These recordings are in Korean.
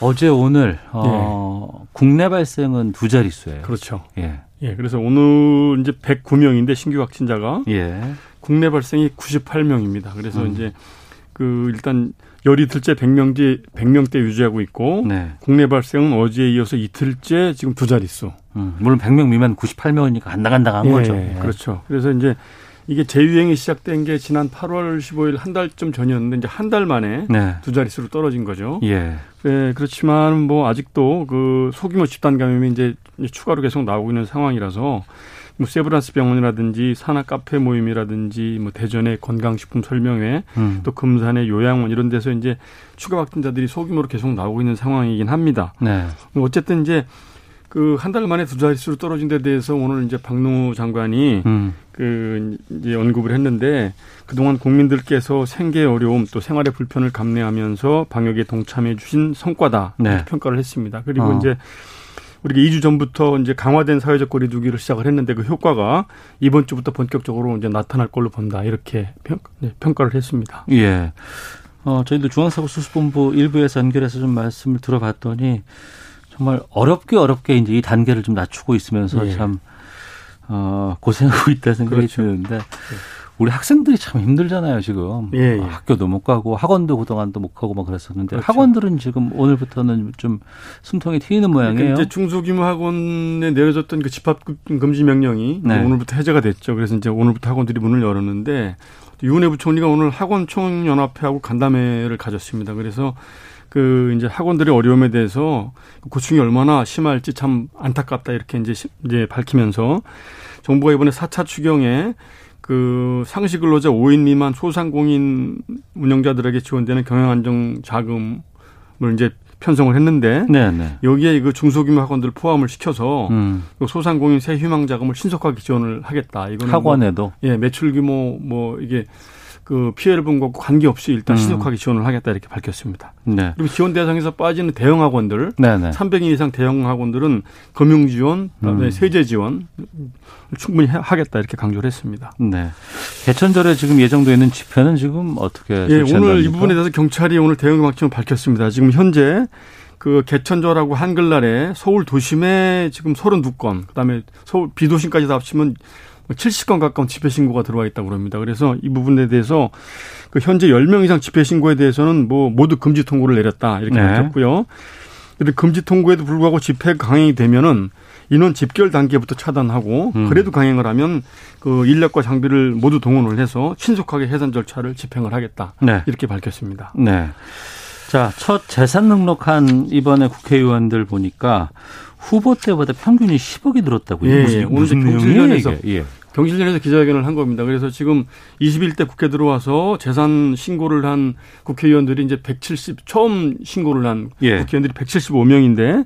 어제 오늘 어, 국내 발생은 두 자릿수예요. 그렇죠. 예. 예, 그래서 오늘 이제 109명인데 신규 확진자가 예. 국내 발생이 98명입니다. 그래서 음. 이제 그 일단 열 이틀째 100명대 100명대 유지하고 있고 네. 국내 발생은 어제에 이어서 이틀째 지금 두 자릿수. 음, 물론 100명 미만 98명이니까 간당간당한 예, 거죠. 그렇죠. 그래서 이제 이게 재유행이 시작된 게 지난 8월 15일 한 달쯤 전이었는데 이제 한 달 만에 네. 두 자릿수로 떨어진 거죠. 예. 네, 그렇지만 뭐 아직도 그 소규모 집단 감염이 이제 추가로 계속 나오고 있는 상황이라서 뭐 세브란스 병원이라든지 산하 카페 모임이라든지 뭐 대전의 건강식품 설명회 음. 또 금산의 요양원 이런 데서 이제 추가 확진자들이 소규모로 계속 나오고 있는 상황이긴 합니다. 네. 어쨌든 이제 그 한 달 만에 두 자릿수로 떨어진 데 대해서 오늘 이제 박노 장관이 음. 그 이제 언급을 했는데 그동안 국민들께서 생계 어려움 또 생활의 불편을 감내하면서 방역에 동참해 주신 성과다 네. 평가를 했습니다. 그리고 어. 이제 우리가 2주 전부터 이제 강화된 사회적 거리두기를 시작을 했는데 그 효과가 이번 주부터 본격적으로 이제 나타날 걸로 본다 이렇게 평, 네, 평가를 했습니다. 예. 어, 저희도 중앙사고수습본부 일부에서 연결해서 좀 말씀을 들어봤더니 정말 어렵게 어렵게 이제 이 단계를 좀 낮추고 있으면서 예. 참, 어, 고생하고 있다 생각이 그렇죠. 드는데 우리 학생들이 참 힘들잖아요, 지금. 예, 예. 아, 학교도 못 가고 학원도 그동안도 못 가고 막 그랬었는데 그렇죠. 학원들은 지금 오늘부터는 좀 숨통이 트이는 모양이에요. 그러니까 이제 중소규모 학원에 내려졌던 그 집합 금지 명령이 네. 오늘부터 해제가 됐죠. 그래서 이제 오늘부터 학원들이 문을 열었는데 유은혜 부총리가 오늘 학원 총연합회하고 간담회를 가졌습니다. 그래서 그 이제 학원들의 어려움에 대해서 고충이 얼마나 심할지 참 안타깝다 이렇게 이제 시- 이제 밝히면서 정부가 이번에 4차 추경에 그 상시 근로자 5인 미만 소상공인 운영자들에게 지원되는 경영 안정 자금을 이제 편성을 했는데 네, 네. 여기에 그 중소규모 학원들 포함을 시켜서 음, 그 소상공인 새 희망 자금을 신속하게 지원을 하겠다. 이거는 학원에도. 뭐, 예 매출 규모 뭐 이게 그 피해를 본 것과 관계없이 일단 음. 신속하게 지원을 하겠다 이렇게 밝혔습니다. 네. 그리고 지원 대상에서 빠지는 대형 학원들 네, 네. 300인 이상 대형 학원들은 금융 지원, 그다음에 음. 세제 지원 충분히 해- 하겠다 이렇게 강조를 했습니다. 네. 개천절에 지금 예정돼 있는 집회는 지금 어떻게 예? 오늘 이 부분에 대해서 경찰이 오늘 대응 방침을 밝혔습니다. 지금 현재 그 개천절하고 한글날에 서울 도심에 지금 32건, 그다음에 서울 비도심까지 다 합치면 70건 가까운 집회 신고가 들어와 있다고 합니다. 그래서 이 부분에 대해서 그 현재 10명 이상 집회 신고에 대해서는 뭐 모두 금지 통고를 내렸다 이렇게 네. 밝혔고요. 근데 금지 통고에도 불구하고 집회 강행이 되면은 인원 집결 단계부터 차단하고 음. 그래도 강행을 하면 그 인력과 장비를 모두 동원을 해서 신속하게 해산 절차를 집행을 하겠다. 네. 이렇게 밝혔습니다. 네. 자, 첫 재산 등록한 이번에 국회의원들 보니까 후보 때보다 평균이 10억이 늘었다고요. 예, 무슨, 예. 무슨 내용이에요, 이게? 예. 경실련에서 기자회견을 한 겁니다. 그래서 지금 21대 국회 들어와서 재산 신고를 한 국회의원들이 이제 170 처음 신고를 한 예. 국회의원들이 175명인데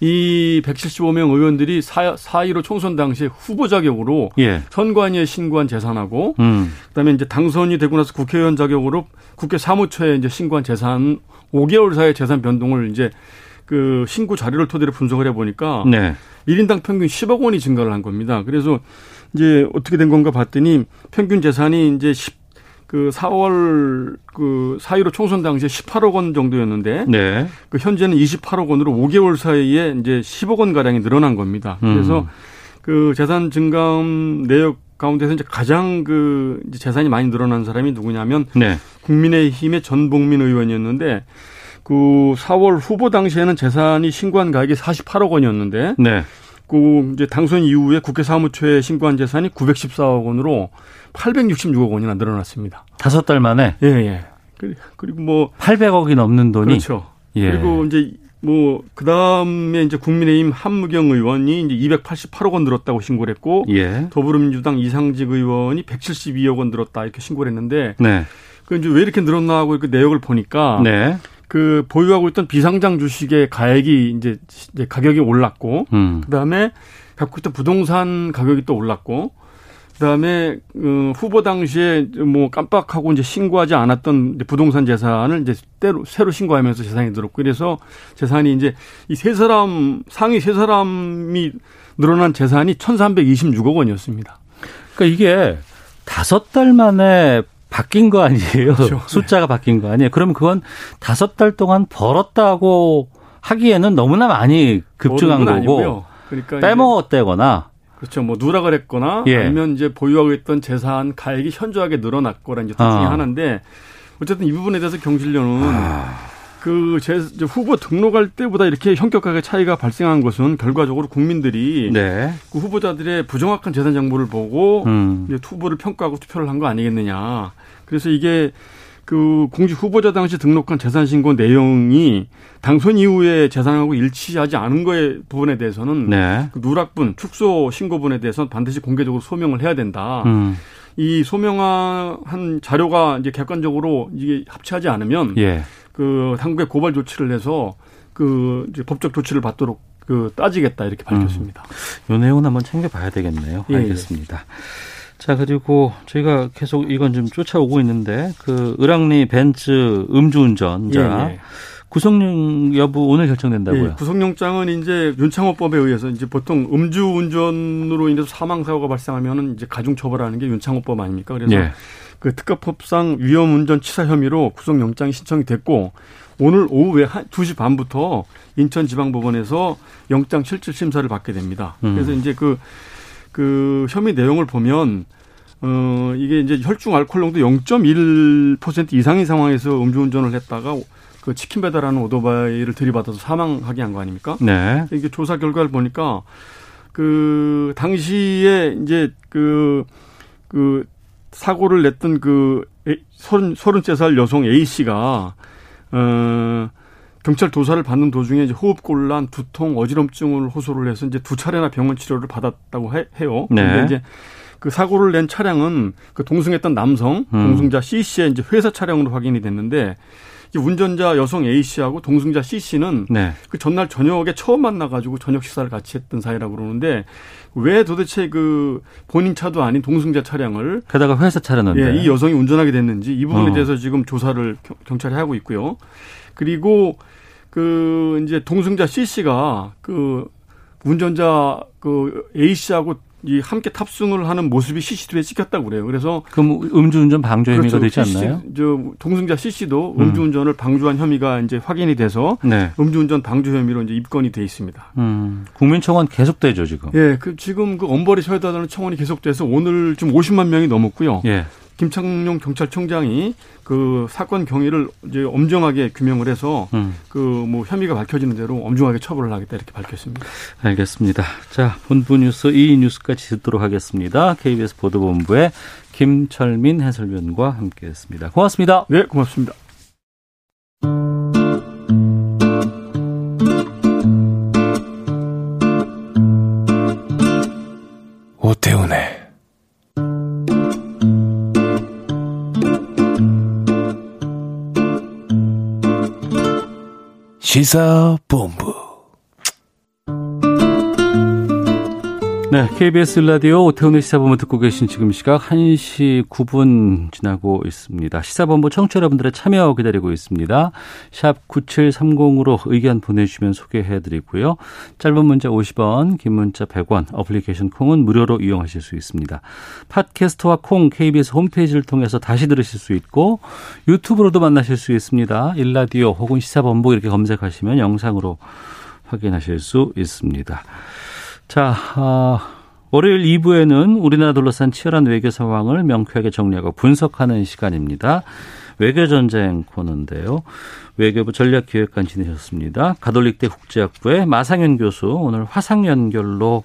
이 175명 의원들이 4, 4.15 총선 당시에 후보 자격으로 예. 선관위에 신고한 재산하고 음. 그다음에 이제 당선이 되고 나서 국회의원 자격으로 국회 사무처에 이제 신고한 재산 5개월 사이의 재산 변동을 이제 그 신고 자료를 토대로 분석을 해 보니까 네. 1인당 평균 10억 원이 증가를 한 겁니다. 그래서 이제 어떻게 된 건가 봤더니 평균 재산이 이제 10, 그 4월 그4.15 총선 당시에 18억 원 정도였는데 네. 그 현재는 28억 원으로 5개월 사이에 이제 10억 원 가량이 늘어난 겁니다. 그래서 음. 그 재산 증감 내역 가운데서 이제 가장 그 이제 재산이 많이 늘어난 사람이 누구냐면 네. 국민의힘의 전봉민 의원이었는데 그 4월 후보 당시에는 재산이 신고한 가액이 48억 원이었는데 네. 그 이제 당선 이후에 국회 사무처에 신고한 재산이 914억 원으로 866억 원이나 늘어났습니다. 다섯 달 만에 예, 예. 그리- 그리고 뭐 800억이 넘는 돈이 그렇죠. 예. 그리고 이제 뭐 그다음에 이제 국민의힘 한무경 의원이 이제 288억 원 늘었다고 신고를 했고 예. 더불어민주당 이상직 의원이 172억 원 늘었다 이렇게 신고를 했는데 네. 그 이제 왜 이렇게 늘었나 하고 그 내역을 보니까 네. 그 보유하고 있던 비상장 주식의 가액이 이제 가격이 올랐고 음. 그다음에 갖고 있던 부동산 가격이 또 올랐고 그다음에 어, 후보 당시에 뭐 깜빡하고 이제 신고하지 않았던 부동산 재산을 이제 때로 새로 신고하면서 재산이 늘었고 그래서 재산이 이제 이 세 사람 상위 세 사람이 늘어난 재산이 1,326억 원이었습니다. 그러니까 이게 다섯 달 만에 바뀐 거 아니에요? 그렇죠. 숫자가 바뀐 거 아니에요? 그럼 그건 다섯 달 동안 벌었다고 하기에는 너무나 많이 급증한 거고 아니고요. 그러니까 빼먹었다거나 그렇죠. 뭐 누락을 했거나 예. 아니면 이제 보유하고 있던 재산 가액이 현저하게 늘어났거나 이제 둘 중에 아. 하나인데 어쨌든 이 부분에 대해서 경실련은 아. 그 제 후보 등록할 때보다 이렇게 현격하게 차이가 발생한 것은 결과적으로 국민들이 네. 그 후보자들의 부정확한 재산 정보를 보고 음. 이제 후보를 평가하고 투표를 한 거 아니겠느냐. 그래서 이게 그 공직 후보자 당시 등록한 재산 신고 내용이 당선 이후에 재산하고 일치하지 않은 거에 부분에 대해서는 네. 그 누락분, 축소 신고분에 대해서는 반드시 공개적으로 소명을 해야 된다. 음. 이 소명한 자료가 이제 객관적으로 이게 합치하지 않으면 예. 그 당국에 고발 조치를 해서 그 이제 법적 조치를 받도록 그 따지겠다 이렇게 밝혔습니다. 요 내용은 한번 챙겨봐야 되겠네요. 예, 예. 알겠습니다. 자 그리고 저희가 계속 이건 좀 쫓아오고 있는데 그 을왕리 벤츠 음주운전자 예, 예. 구속령 여부 오늘 결정된다고요. 예, 구속영장은 이제 윤창호법에 의해서 이제 보통 음주운전으로 인해서 사망 사고가 발생하면은 이제 가중 처벌하는 게 윤창호법 아닙니까? 그래서 예. 그 특가법상 위험운전 치사 혐의로 구속영장이 신청이 됐고 오늘 오후에 한 2시 반부터 인천지방법원에서 영장 실질 심사를 받게 됩니다. 음. 그래서 이제 그, 그 혐의 내용을 보면 어, 이게 이제 혈중 알코올 농도 0.1% 이상인 상황에서 음주운전을 했다가 그 치킨 배달하는 오토바이를 들이받아서 사망하게 한 거 아닙니까? 네. 이게 조사 결과를 보니까 그 당시에 이제 그, 그 사고를 냈던 그 서른 서른 살 여성 A 씨가 어 경찰 조사를 받는 도중에 이제 호흡곤란, 두통, 어지럼증을 호소를 해서 이제 두 차례나 병원 치료를 받았다고 해, 요 네. 근데 이제 그 사고를 낸 차량은 그 동승했던 남성 음. 동승자 C 씨의 이제 회사 차량으로 확인이 됐는데 이 운전자 여성 A 씨하고 동승자 C 씨는 네. 그 전날 저녁에 처음 만나가지고 저녁 식사를 같이 했던 사이라고 그러는데 왜 도대체 그 본인 차도 아닌 동승자 차량을 게다가 회사 차렸는데. 예, 이 여성이 운전하게 됐는지 이 부분에 어. 대해서 지금 조사를 경- 경찰이 하고 있고요. 그리고 그 이제 동승자 C 씨가 그 운전자 그 A 씨하고 이 함께 탑승을 하는 모습이 CCTV에 찍혔다고 그래요. 그래서 그럼 음주운전 방조 혐의가 되지 CC 않나요? 저 동승자 C 씨도 음. 음주운전을 방조한 혐의가 이제 확인이 돼서 네. 음주운전 방조 혐의로 이제 입건이 돼 있습니다. 음, 국민청원 계속되죠 지금. 예, 그 지금 그 엄벌이 서해다는 청원이 계속돼서 오늘 좀 50만 명이 넘었고요. 예. 김창룡 경찰청장이 그 사건 경위를 이제 엄정하게 규명을 해서 음, 그뭐 혐의가 밝혀지는 대로 엄중하게 처벌을 하겠다 이렇게 밝혔습니다. 알겠습니다. 자, 본부 뉴스 이 뉴스까지 듣도록 하겠습니다. KBS 보도본부의 김철민 해설위원과 함께했습니다. 고맙습니다. 네, 고맙습니다. 오태훈의 시사본부 네, KBS 라디오 오태훈의 시사본부 듣고 계신 지금 시각 1시 9분 지나고 있습니다. 시사본부 청취자 여러분들의 참여 기다리고 있습니다. 샵 9730으로 의견 보내주시면 소개해드리고요. 짧은 문자 50원, 긴 문자 100원, 어플리케이션 콩은 무료로 이용하실 수 있습니다. 팟캐스트와 콩 KBS 홈페이지를 통해서 다시 들으실 수 있고 유튜브로도 만나실 수 있습니다. 일라디오 혹은 시사본부 이렇게 검색하시면 영상으로 확인하실 수 있습니다. 자, 어, 월요일 2부에는 우리나라 둘러싼 치열한 외교 상황을 명쾌하게 정리하고 분석하는 시간입니다. 외교전쟁 코너인데요. 외교부 전략기획관 지내셨습니다. 가톨릭대 국제학부의 마상현 교수 오늘 화상 연결로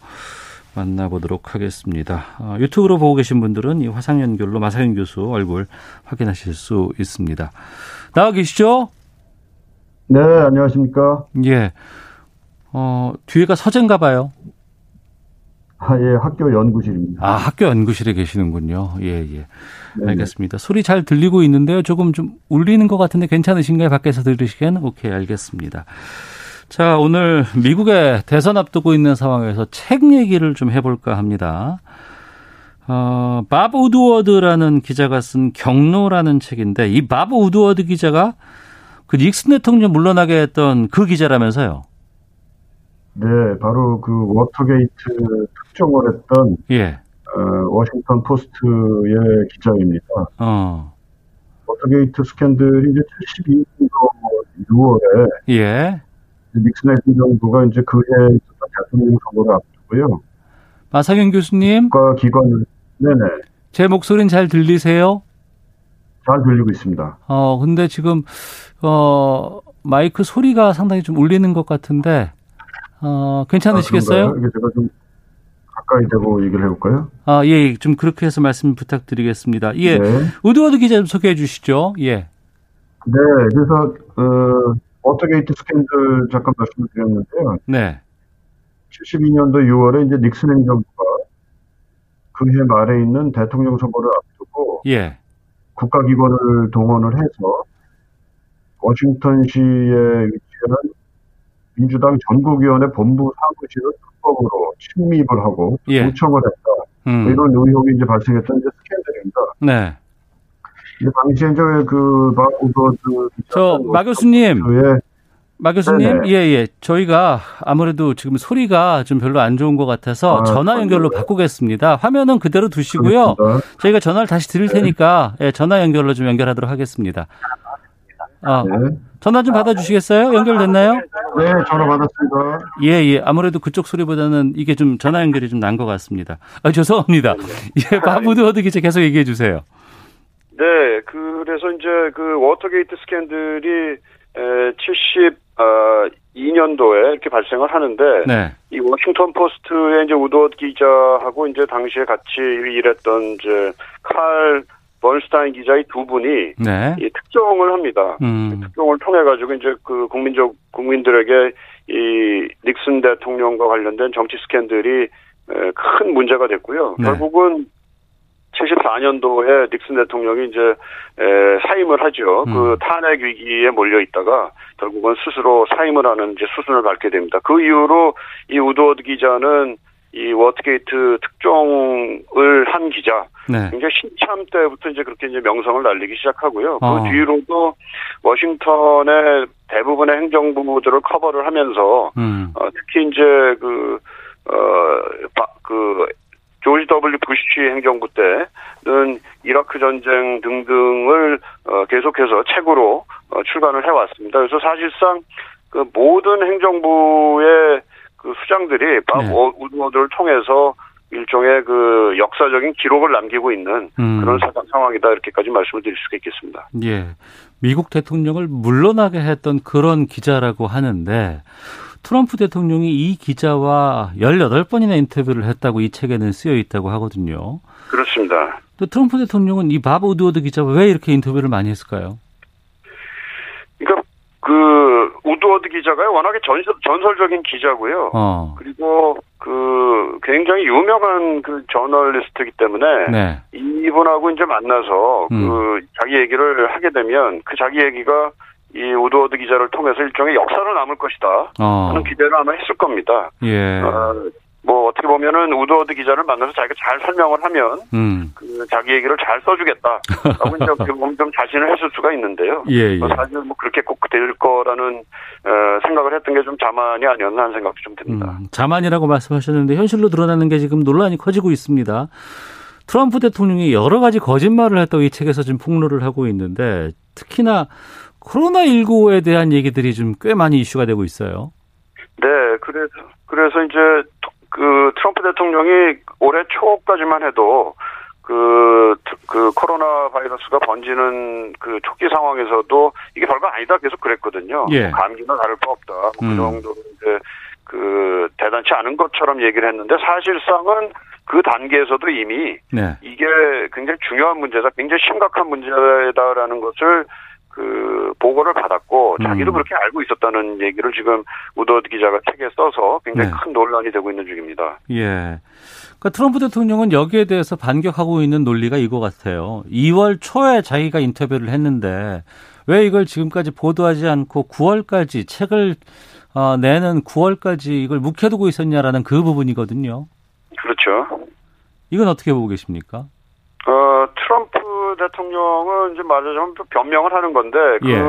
만나보도록 하겠습니다. 어, 유튜브로 보고 계신 분들은 이 화상 연결로 마상현 교수 얼굴 확인하실 수 있습니다. 나와 계시죠? 네, 안녕하십니까. 예. 어, 뒤에가 서재인가 봐요. 아, 예, 학교 연구실입니다. 아, 학교 연구실에 계시는군요. 예, 예. 네 알겠습니다. 소리 잘 들리고 있는데요. 조금 좀 울리는 것 같은데 괜찮으신가요? 밖에서 들으시기에는? 오케이, 알겠습니다. 자, 오늘 미국의 대선 앞두고 있는 상황에서 책 얘기를 좀 해볼까 합니다. 어, 바브 우드워드라는 기자가 쓴 격노라는 책인데, 이 바브 우드워드 기자가 그 닉슨 대통령 물러나게 했던 그 기자라면서요? 네, 바로 그 워터게이트 특종을 했던 예. 어, 워싱턴 포스트의 기자입니다. 어. 워터게이트 스캔들이 이제 72년도 6월에 예. 닉슨 행정부가 이제 그해 있었던 대통령 선거를 앞두고요. 마상윤 교수님, 국가 기관을 네네 제 목소리는 잘 들리세요? 잘 들리고 있습니다. 어, 근데 지금, 어, 마이크 소리가 상당히 좀 울리는 것 같은데, 어, 괜찮으시겠어요? 아, 제가 좀 가까이 대고 얘기를 해볼까요? 아, 예, 좀 그렇게 해서 말씀 부탁드리겠습니다. 예. 네. 우드워드 기자 좀 소개해 주시죠. 예. 네, 그래서 어, 워터게이트 스캔들 잠깐 말씀을 드렸는데요. 네. 72년도 6월에 이제 닉슨 행정부가 그해 말에 있는 대통령 선거를 앞두고 예. 국가기관을 동원을 해서 워싱턴시에 위치한 민주당 전국위원회 본부 사무실을 불법으로 침입을 하고 예. 도청을 했다. 음. 이런 의혹이 이제 발생했던 이제 스캔들입니다. 네. 이제 당시에 이제 그막 우버드 저, 마 교수님. 마 교수님, 네네. 예, 예. 저희가 아무래도 지금 소리가 좀 별로 안 좋은 것 같아서 아, 전화 연결로 그런가요? 바꾸겠습니다. 화면은 그대로 두시고요. 저희가 전화를 다시 드릴 테니까 예, 전화 연결로 좀 연결하도록 하겠습니다. 아, 네. 전화 좀 받아주시겠어요? 연결됐나요? 네, 전화 받았습니다. 예, 예. 아무래도 그쪽 소리보다는 이게 좀 전화 연결이 좀 나은 것 같습니다. 아, 죄송합니다. 예, 바브 우드워드 기자 계속 얘기해 주세요. 네, 그래서 이제 그 워터게이트 스캔들이 에, 72년도에 이렇게 발생을 하는데 네. 이 워싱턴 포스트의 이제 우드워드 기자하고 이제 당시에 같이 일했던 이제 칼 번스타인 기자의 두 분이 네. 이 특종을 합니다. 음. 특종을 통해 가지고 이제 그 국민적 국민들에게 이 닉슨 대통령과 관련된 정치 스캔들이 에, 큰 문제가 됐고요. 네. 결국은 74년도에 닉슨 대통령이 이제 에, 사임을 하죠. 음. 그 탄핵 위기에 몰려 있다가 결국은 스스로 사임을 하는 이제 수순을 밟게 됩니다. 그 이후로 이 우드워드 기자는 이 워터게이트 특종을 한 기자, 네. 굉장히 신참 때부터 이제 그렇게 이제 명성을 날리기 시작하고요. 어. 그 뒤로도 워싱턴의 대부분의 행정부들을 커버를 하면서 음. 어, 특히 이제 그, 어, 바, 그, 조지 W. 부시 행정부 때는 이라크 전쟁 등등을 어, 계속해서 책으로 어, 출간을 해왔습니다. 그래서 사실상 그 모든 행정부의 그 수장들이 밥 네. 어, 우드워드를 통해서 일종의 그 역사적인 기록을 남기고 있는 음. 그런 사- 상황이다 이렇게까지 말씀을 드릴 수가 있겠습니다. 예. 미국 대통령을 물러나게 했던 그런 기자라고 하는데 트럼프 대통령이 이 기자와 18번이나 인터뷰를 했다고 이 책에는 쓰여 있다고 하거든요. 그렇습니다. 또 트럼프 대통령은 이 바브 우드워드 기자와 왜 이렇게 인터뷰를 많이 했을까요? 그러니까 그 우드워드 기자가 워낙에 전설, 전설적인 기자고요. 어. 그리고 그 굉장히 유명한 그 저널리스트이기 때문에 네. 이분하고 이제 만나서 음. 그 자기 얘기를 하게 되면 그 자기 얘기가 이 우드워드 기자를 통해서 일종의 역사로 남을 것이다 어. 하는 기대를 아마 했을 겁니다. 예. 어, 뭐 어떻게 보면은 우드워드 기자를 만나서 자기가 잘 설명을 하면 음. 그 자기 얘기를 잘 써주겠다 라고 이제 어떻게 보면 좀 자신을 했을 수가 있는데요. 예, 예. 어, 사실 뭐 그렇게 꼭 될 거라는 어, 생각을 했던 게 좀 자만이 아니었나 하는 생각도 좀 듭니다. 음, 자만이라고 말씀하셨는데 현실로 드러나는 게 지금 논란이 커지고 있습니다. 트럼프 대통령이 여러 가지 거짓말을 했다고 이 책에서 지금 폭로를 하고 있는데 특히나 코로나19에 대한 얘기들이 좀 꽤 많이 이슈가 되고 있어요. 네, 그래서 그래서 이제 그 트럼프 대통령이 올해 초까지만 해도 그, 그 코로나 바이러스가 번지는 그 초기 상황에서도 이게 별거 아니다 계속 그랬거든요. 예. 감기나 다를 바 없다. 뭐그 음. 정도로 이제 그 대단치 않은 것처럼 얘기를 했는데 사실상은 그 단계에서도 이미 네. 이게 굉장히 중요한 문제다, 굉장히 심각한 문제다라는 것을 그 보고를 받았고 자기도 음. 그렇게 알고 있었다는 얘기를 지금 우더드 기자가 책에 써서 굉장히 네. 큰 논란이 되고 있는 중입니다. 예. 그러니까 트럼프 대통령은 여기에 대해서 반격하고 있는 논리가 이거 같아요. 2월 초에 자기가 인터뷰를 했는데 왜 이걸 지금까지 보도하지 않고 9월까지 책을 어, 내는 9월까지 이걸 묵혀두고 있었냐라는 그 부분이거든요. 그렇죠. 이건 어떻게 보고 계십니까? 어, 트럼프 대통령은 이제 말하자면 또 변명을 하는 건데, 그, 예.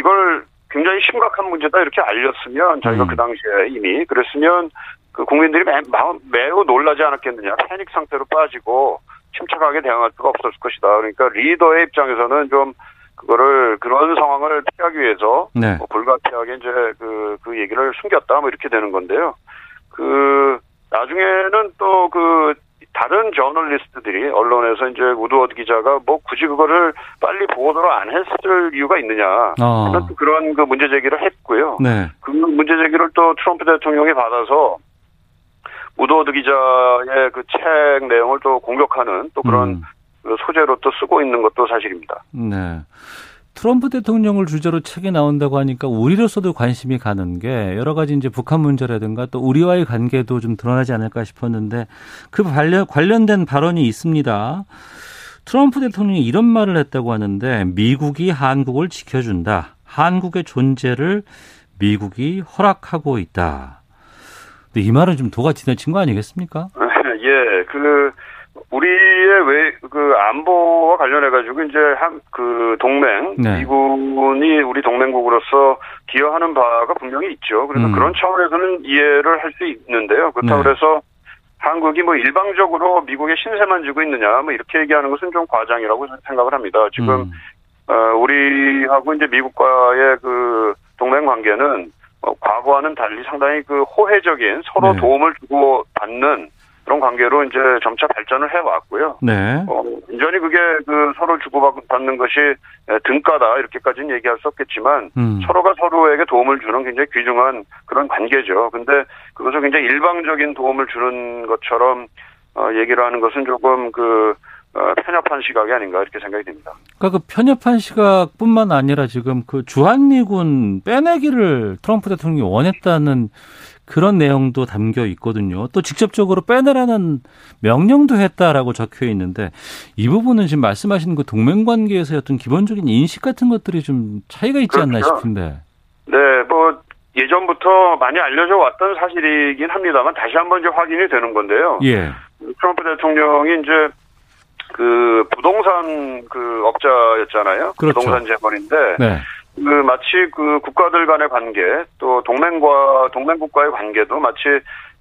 이걸 굉장히 심각한 문제다 이렇게 알렸으면, 자기가 음. 그 당시에 이미, 그랬으면, 그 국민들이 매, 마- 매우 놀라지 않았겠느냐. 패닉 상태로 빠지고, 침착하게 대응할 수가 없었을 것이다. 그러니까 리더의 입장에서는 좀, 그거를, 그런 상황을 피하기 위해서, 네. 뭐 불가피하게 이제 그, 그 얘기를 숨겼다, 뭐 이렇게 되는 건데요. 그, 나중에는 또 그, 다른 저널리스트들이 언론에서 이제 우드워드 기자가 뭐 굳이 그거를 빨리 보도를 안 했을 이유가 있느냐. 어. 하는 또 그런 그 문제 제기를 했고요. 네. 그 문제 제기를 또 트럼프 대통령이 받아서 우드워드 기자의 그 책 내용을 또 공격하는 또 그런 음. 그 소재로 또 쓰고 있는 것도 사실입니다. 네. 트럼프 대통령을 주제로 책이 나온다고 하니까 우리로서도 관심이 가는 게 여러 가지 이제 북한 문제라든가 또 우리와의 관계도 좀 드러나지 않을까 싶었는데 그 관련, 관련된 발언이 있습니다. 트럼프 대통령이 이런 말을 했다고 하는데 미국이 한국을 지켜준다. 한국의 존재를 미국이 허락하고 있다. 근데 이 말은 좀 도가 지나친 거 아니겠습니까? 예, 그 우리의 왜 그 안보와 관련해 가지고 이제 한 그 동맹 네. 미군이 우리 동맹국으로서 기여하는 바가 분명히 있죠. 그래서 음. 그런 차원에서는 이해를 할 수 있는데요. 그렇다고 네. 그래서 한국이 뭐 일방적으로 미국의 신세만 지고 있느냐 뭐 이렇게 얘기하는 것은 좀 과장이라고 생각을 합니다. 지금 음. 어, 우리하고 이제 미국과의 그 동맹 관계는 어, 과거와는 달리 상당히 그 호혜적인 서로 네. 도움을 주고 받는 그런 관계로 이제 점차 발전을 해 왔고요. 네. 어, 완전히 그게 그 서로 주고받는 것이 에, 등가다 이렇게까지는 얘기할 수 없겠지만 음. 서로가 서로에게 도움을 주는 굉장히 귀중한 그런 관계죠. 근데 그것을 굉장히 일방적인 도움을 주는 것처럼 어, 얘기를 하는 것은 조금 그 어, 편협한 시각이 아닌가 이렇게 생각이 됩니다. 그러니까 그 편협한 시각뿐만 아니라 지금 그 주한미군 빼내기를 트럼프 대통령이 원했다는 그런 내용도 담겨 있거든요. 또 직접적으로 빼내라는 명령도 했다라고 적혀 있는데 이 부분은 지금 말씀하시는 그 동맹 관계에서의 어떤 기본적인 인식 같은 것들이 좀 차이가 있지 않나 그렇죠. 싶은데. 네, 뭐 예전부터 많이 알려져 왔던 사실이긴 합니다만 다시 한번 이제 확인이 되는 건데요. 예. 트럼프 대통령이 이제 그 부동산 그 업자였잖아요. 그렇죠. 부동산 재벌인데 네. 그 마치 그 국가들 간의 관계 또 동맹과 동맹국과의 관계도 마치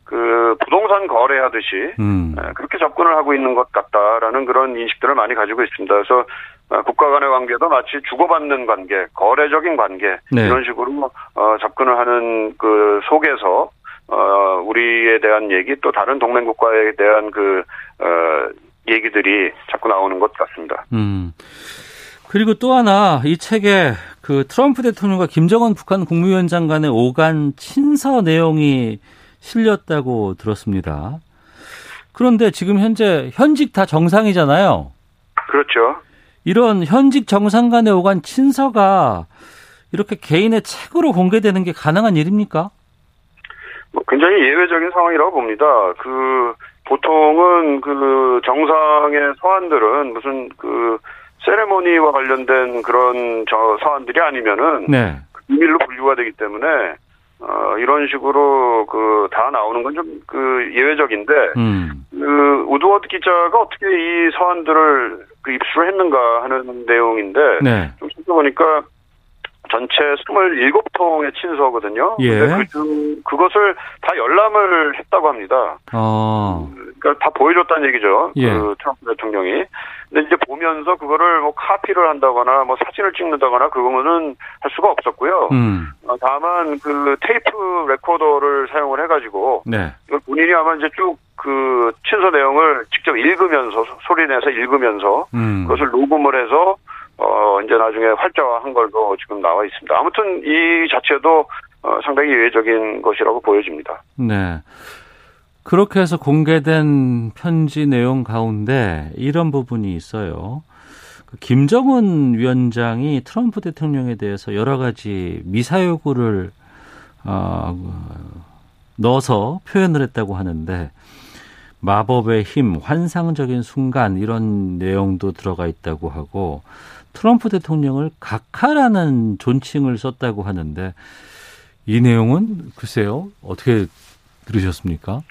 그 부동산 거래하듯이 음. 에, 그렇게 접근을 하고 있는 것 같다라는 그런 인식들을 많이 가지고 있습니다. 그래서 어, 국가 간의 관계도 마치 주고받는 관계, 거래적인 관계 네. 이런 식으로 어, 접근을 하는 그 속에서 어, 우리에 대한 얘기 또 다른 동맹국가에 대한 그 어, 얘기들이 자꾸 나오는 것 같습니다. 음. 그리고 또 하나 이 책에 그 트럼프 대통령과 김정은 북한 국무위원장 간의 오간 친서 내용이 실렸다고 들었습니다. 그런데 지금 현재 현직 다 정상이잖아요. 그렇죠. 이런 현직 정상 간의 오간 친서가 이렇게 개인의 책으로 공개되는 게 가능한 일입니까? 뭐 굉장히 예외적인 상황이라고 봅니다. 그 보통은 그 정상의 서한들은 무슨 그 세레모니와 관련된 그런 저 서한들이 아니면은 네. 비밀로 분류가 되기 때문에 어 이런 식으로 그 다 나오는 건 좀 그 예외적인데 음. 그 우드워드 기자가 어떻게 이 서한들을 그 입수를 했는가 하는 내용인데 네. 좀 살펴보니까 전체 27통의 친서거든요. 예. 근데 그, 중- 그것을 다 열람을 했다고 합니다. 어. 그러니까 다 보여줬다는 얘기죠. 예. 그 트럼프 대통령이. 근데 이제 보면서 그거를 뭐 카피를 한다거나 뭐 사진을 찍는다거나 그거는 할 수가 없었고요. 음. 어, 다만 그 테이프 레코더를 사용을 해가지고 네. 이걸 본인이 아마 이제 쭉 그 친서 내용을 직접 읽으면서 소- 소리 내서 읽으면서 음. 그것을 녹음을 해서 어 이제 나중에 활자화한 걸로 지금 나와 있습니다. 아무튼 이 자체도 어, 상당히 예외적인 것이라고 보여집니다. 네. 그렇게 해서 공개된 편지 내용 가운데 이런 부분이 있어요. 그 김정은 위원장이 트럼프 대통령에 대해서 여러 가지 미사 요구를 어, 넣어서 표현을 했다고 하는데 마법의 힘, 환상적인 순간 이런 내용도 들어가 있다고 하고 트럼프 대통령을 각하라는 존칭을 썼다고 하는데 이 내용은 글쎄요 어떻게 들으셨습니까?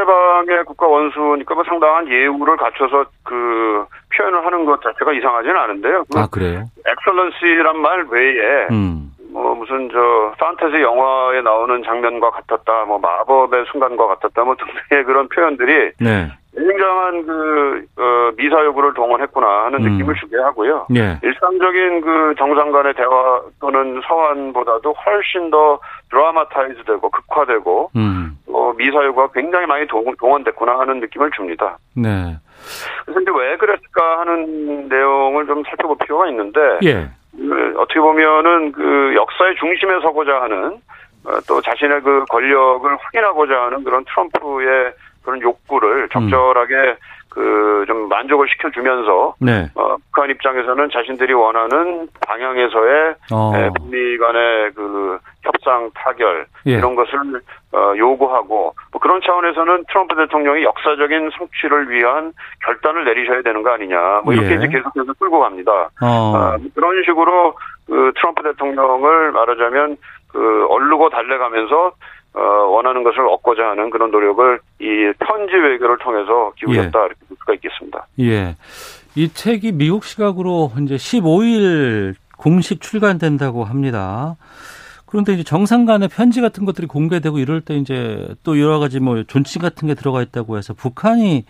상대방의 국가 원수니까 뭐 상당한 예우를 갖춰서 그 표현을 하는 것 자체가 이상하지는 않은데요. 그아 그래요? 엑설런시란 말 외에 음, 뭐 무슨 저 판타지 영화에 나오는 장면과 같았다, 뭐 마법의 순간과 같았다, 뭐 등등의 그런 표현들이 네, 굉장한 그 어, 미사 요구를 동원했구나 하는 음. 느낌을 주게 하고요. 예, 일상적인 그 정상 간의 대화 또는 서한보다도 훨씬 더 드라마타이즈되고 극화되고 음, 어, 미사 요구가 굉장히 많이 동, 동원됐구나 하는 느낌을 줍니다. 네, 그래서 이제 왜 그랬을까 하는 내용을 좀 살펴볼 필요가 있는데 예, 그 어떻게 보면은 그 역사의 중심에 서고자 하는 어, 또 자신의 그 권력을 확인하고자 하는 그런 트럼프의 그런 욕구를 적절하게 그 좀 만족을 시켜주면서 네, 어, 북한 입장에서는 자신들이 원하는 방향에서의 어, 에, 북미 간의 그 협상 타결 예. 이런 것을 어, 요구하고 뭐 그런 차원에서는 트럼프 대통령이 역사적인 성취를 위한 결단을 내리셔야 되는 거 아니냐 뭐 이렇게 예. 이제 계속해서 끌고 갑니다. 어, 어, 그런 식으로 그 트럼프 대통령을 말하자면 그 얼르고 달래가면서 어, 원하는 것을 얻고자 하는 그런 노력을 이 편지 외교를 통해서 기울였다 이렇게 볼 수가 있겠습니다. 예, 이 책이 미국 시각으로 이제 15일 공식 출간된다고 합니다. 그런데 이제 정상 간의 편지 같은 것들이 공개되고 이럴 때 이제 또 여러 가지 뭐 존칭 같은 게 들어가 있다고 해서 북한이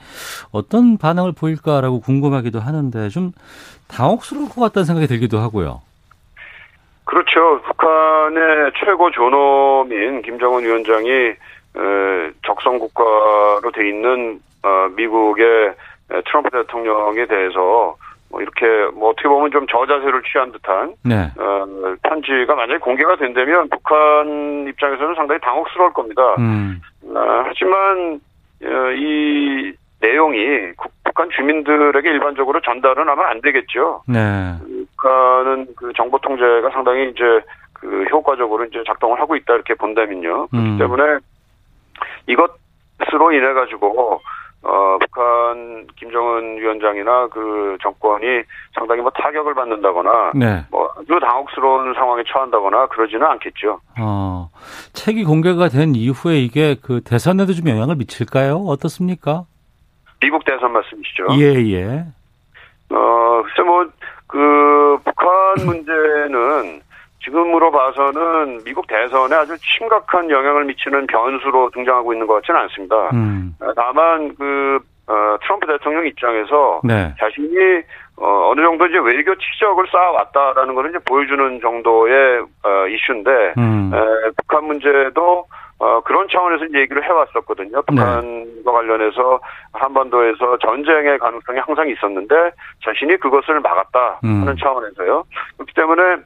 어떤 반응을 보일까라고 궁금하기도 하는데 좀 당혹스러울 것 같다는 생각이 들기도 하고요. 그렇죠. 북한 의 최고 존엄인 김정은 위원장이 에, 적성 국가로 돼 있는 어, 미국의 에, 트럼프 대통령에 대해서 뭐 이렇게 뭐 어떻게 보면 좀 저자세를 취한 듯한 네. 어, 편지가 만약에 공개가 된다면 북한 입장에서는 상당히 당혹스러울 겁니다. 음. 아, 하지만 어, 이 내용이 국- 북한 주민들에게 일반적으로 전달은 아마 안 되겠죠. 네. 북한은 그 정보 통제가 상당히 이제 그 효과적으로 이제 작동을 하고 있다 이렇게 본다면요. 음. 그렇기 때문에 이것으로 인해 가지고 어 북한 김정은 위원장이나 그 정권이 상당히 뭐 타격을 받는다거나 네. 뭐 아주 당혹스러운 상황에 처한다거나 그러지는 않겠죠. 어, 책이 공개가 된 이후에 이게 그 대선에도 좀 영향을 미칠까요? 어떻습니까? 미국 대선 말씀이시죠? 예, 예. 어, 글쎄 뭐, 그, 북한 문제는 지금으로 봐서는 미국 대선에 아주 심각한 영향을 미치는 변수로 등장하고 있는 것 같지는 않습니다. 음. 어, 다만, 그, 어, 트럼프 대통령 입장에서 네. 자신이 어, 어느 정도 이제 외교 치적을 쌓아왔다라는 것을 이제 보여주는 정도의 어, 이슈인데, 음. 에, 북한 문제도 어, 그런 차원에서 이제 얘기를 해왔었거든요. 북한과 관련해서 한반도에서 전쟁의 가능성이 항상 있었는데 자신이 그것을 막았다 음. 하는 차원에서요. 그렇기 때문에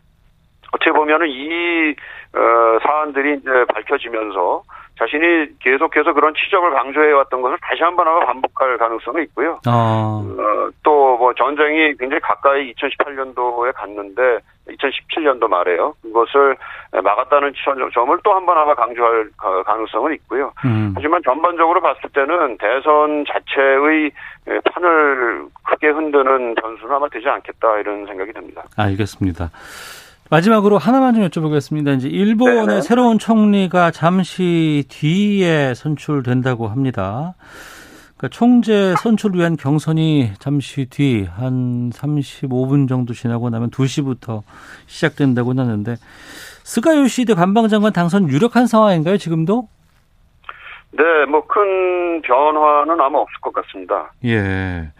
어떻게 보면은 이 어, 사안들이 이제 밝혀지면서 자신이 계속해서 그런 치적을 강조해왔던 것을 다시 한번 아마 반복할 가능성이 있고요. 어, 어, 또뭐 전쟁이 굉장히 가까이 2018년도에 갔는데 2017년도 말에요. 그것을 막았다는 점- 점을 또 한 번 아마 강조할 가- 가능성은 있고요. 음. 하지만 전반적으로 봤을 때는 대선 자체의 예, 판을 크게 흔드는 변수는 아마 되지 않겠다 이런 생각이 듭니다. 알겠습니다. 마지막으로 하나만 좀 여쭤보겠습니다. 이제 일본의 네네. 새로운 총리가 잠시 뒤에 선출된다고 합니다. 그러니까 총재 선출을 위한 경선이 잠시 뒤 한 35분 정도 지나고 나면 2시부터 시작된다고 하는데 스가 요시히데 관방장관 당선 유력한 상황인가요, 지금도? 네, 뭐 큰 변화는 아마 없을 것 같습니다. 예.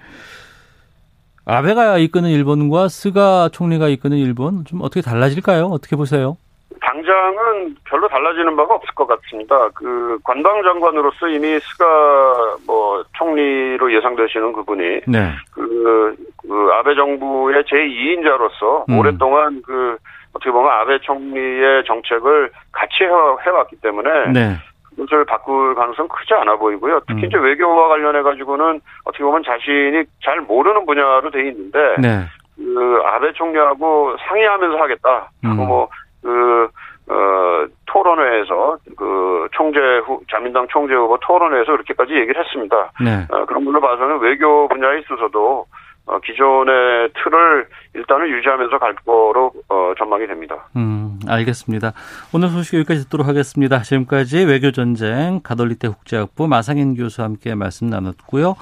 아베가 이끄는 일본과 스가 총리가 이끄는 일본 좀 어떻게 달라질까요? 어떻게 보세요? 당장은 별로 달라지는 바가 없을 것 같습니다. 그 관방 장관으로서 이미 스가 뭐 총리로 예상되시는 그분이 네. 그, 그 아베 정부의 제2인자로서 음. 오랫동안 그 어떻게 보면 아베 총리의 정책을 같이 해왔기 때문에 네. 그것을 바꿀 가능성 은 크지 않아 보이고요. 특히 음. 이제 외교와 관련해 가지고는 어떻게 보면 자신이 잘 모르는 분야로 돼 있는데 네. 그 아베 총리하고 상의하면서 하겠다. 음. 뭐그 어, 토론회에서 그 총재 후 자민당 총재 후보 토론회에서 그렇게까지 얘기를 했습니다. 네. 어, 그런 걸로 봐서는 외교 분야에 있어서도 어, 기존의 틀을 일단은 유지하면서 갈 거로 어, 전망이 됩니다. 음, 알겠습니다. 오늘 소식 여기까지 듣도록 하겠습니다. 지금까지 외교전쟁 가톨릭대 국제학부 마상현 교수와 함께 말씀 나눴고요.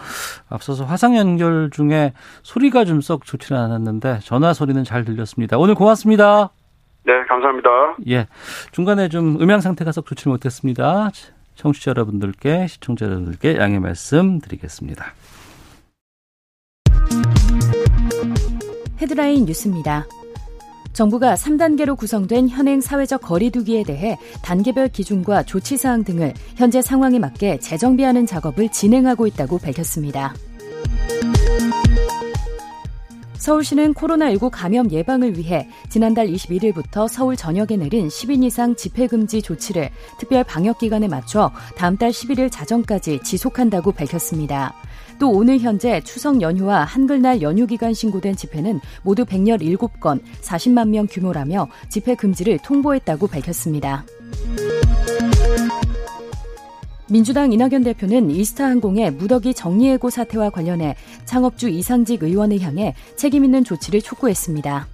앞서서 화상 연결 중에 소리가 좀 썩 좋지는 않았는데 전화 소리는 잘 들렸습니다. 오늘 고맙습니다. 네, 감사합니다. 예. 중간에 좀 음향 상태가 썩 좋지 못했습니다. 청취자 여러분들께, 시청자 여러분들께 양해 말씀 드리겠습니다. 헤드라인 뉴스입니다. 정부가 3단계로 구성된 현행 사회적 거리두기에 대해 단계별 기준과 조치사항 등을 현재 상황에 맞게 재정비하는 작업을 진행하고 있다고 밝혔습니다. 서울시는 코로나19 감염 예방을 위해 지난달 21일부터 서울 전역에 내린 10인 이상 집회금지 조치를 특별 방역기간에 맞춰 다음 달 11일 자정까지 지속한다고 밝혔습니다. 또 오늘 현재 추석 연휴와 한글날 연휴 기간 신고된 집회는 모두 117건, 40만 명 규모라며 집회 금지를 통보했다고 밝혔습니다. 민주당 이낙연 대표는 이스타항공의 무더기 정리해고 사태와 관련해 창업주 이상직 의원을 향해 책임있는 조치를 촉구했습니다.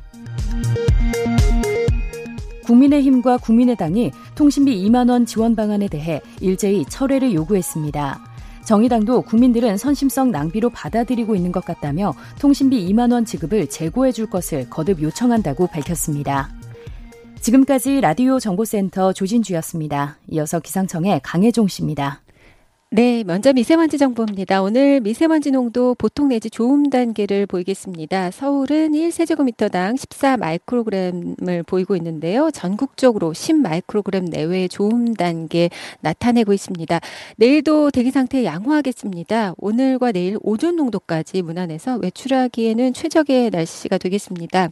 국민의힘과 국민의당이 통신비 2만 원 지원 방안에 대해 일제히 철회를 요구했습니다. 정의당도 국민들은 선심성 낭비로 받아들이고 있는 것 같다며 통신비 2만 원 지급을 재고해 줄 것을 거듭 요청한다고 밝혔습니다. 지금까지 라디오 정보센터 조진주였습니다. 이어서 기상청의 강혜종 씨입니다. 네, 먼저 미세먼지 정보입니다. 오늘 미세먼지 농도 보통 내지 좋음 단계를 보이겠습니다. 서울은 1세제곱미터당 14 마이크로그램을 보이고 있는데요. 전국적으로 10 마이크로그램 내외의 좋음 단계 나타내고 있습니다. 내일도 대기 상태 양호하겠습니다. 오늘과 내일 오존 농도까지 무난해서 외출하기에는 최적의 날씨가 되겠습니다.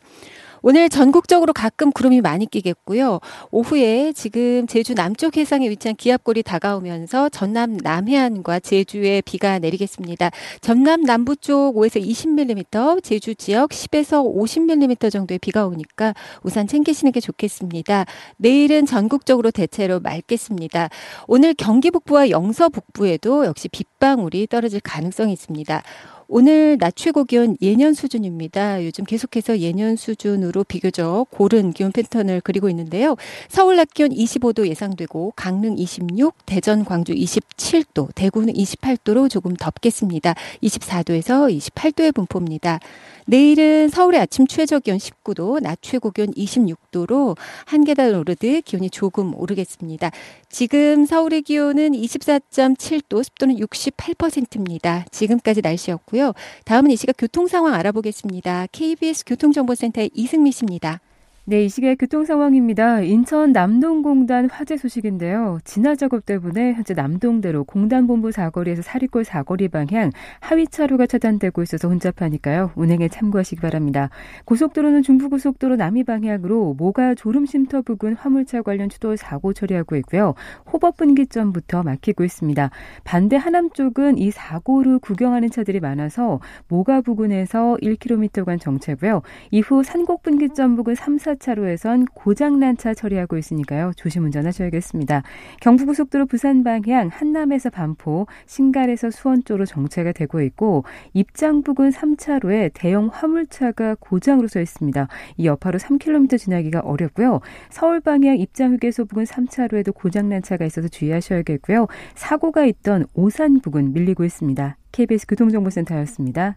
오늘 전국적으로 가끔 구름이 많이 끼겠고요. 오후에 지금 제주 남쪽 해상에 위치한 기압골이 다가오면서 전남 남해안과 제주에 비가 내리겠습니다. 전남 남부 쪽 5에서 20mm, 제주 지역 10에서 50mm 정도의 비가 오니까 우산 챙기시는 게 좋겠습니다. 내일은 전국적으로 대체로 맑겠습니다. 오늘 경기 북부와 영서 북부에도 역시 빗방울이 떨어질 가능성이 있습니다. 오늘 낮 최고 기온 예년 수준입니다. 요즘 계속해서 예년 수준으로 비교적 고른 기온 패턴을 그리고 있는데요. 서울 낮 기온 25도 예상되고 강릉 26, 대전, 광주 27도, 대구는 28도로 조금 덥겠습니다. 24도에서 28도의 분포입니다. 내일은 서울의 아침 최저 기온 19도, 낮 최고 기온 26도로 한 계단 오르듯 기온이 조금 오르겠습니다. 지금 서울의 기온은 24.7도, 습도는 68%입니다. 지금까지 날씨였고요. 다음은 이 시각 교통 상황 알아보겠습니다. KBS 교통정보센터의 이승미 씨입니다. 네, 이 시각 교통 상황입니다. 인천 남동공단 화재 소식인데요. 진화 작업 때문에 현재 남동대로 공단본부 사거리에서 사리골 사거리 방향 하위 차로가 차단되고 있어서 혼잡하니까요. 운행에 참고하시기 바랍니다. 고속도로는 중부고속도로 남이 방향으로 모가 졸음쉼터 부근 화물차 관련 추돌 사고 처리하고 있고요. 호법 분기점부터 막히고 있습니다. 반대 하남 쪽은 이 사고를 구경하는 차들이 많아서 모가 부근에서 1km간 정체고요. 이후 산곡 분기점 부근 3, 4 차로에선 고장난 차 처리하고 있으니까요. 조심 운전하셔야겠습니다. 경부고속도로 부산 방향 한남에서 반포, 신갈에서 수원 쪽으로 정체가 되고 있고 입장 부근 3차로에 대형 화물차가 고장으로 서 있습니다. 이 여파로 3km 지나기가 어렵고요. 서울 방향 입장 휴게소 부근 3차로에도 고장난 차가 있어서 주의하셔야겠고요. 사고가 있던 오산 부근 밀리고 있습니다. KBS 교통정보센터였습니다.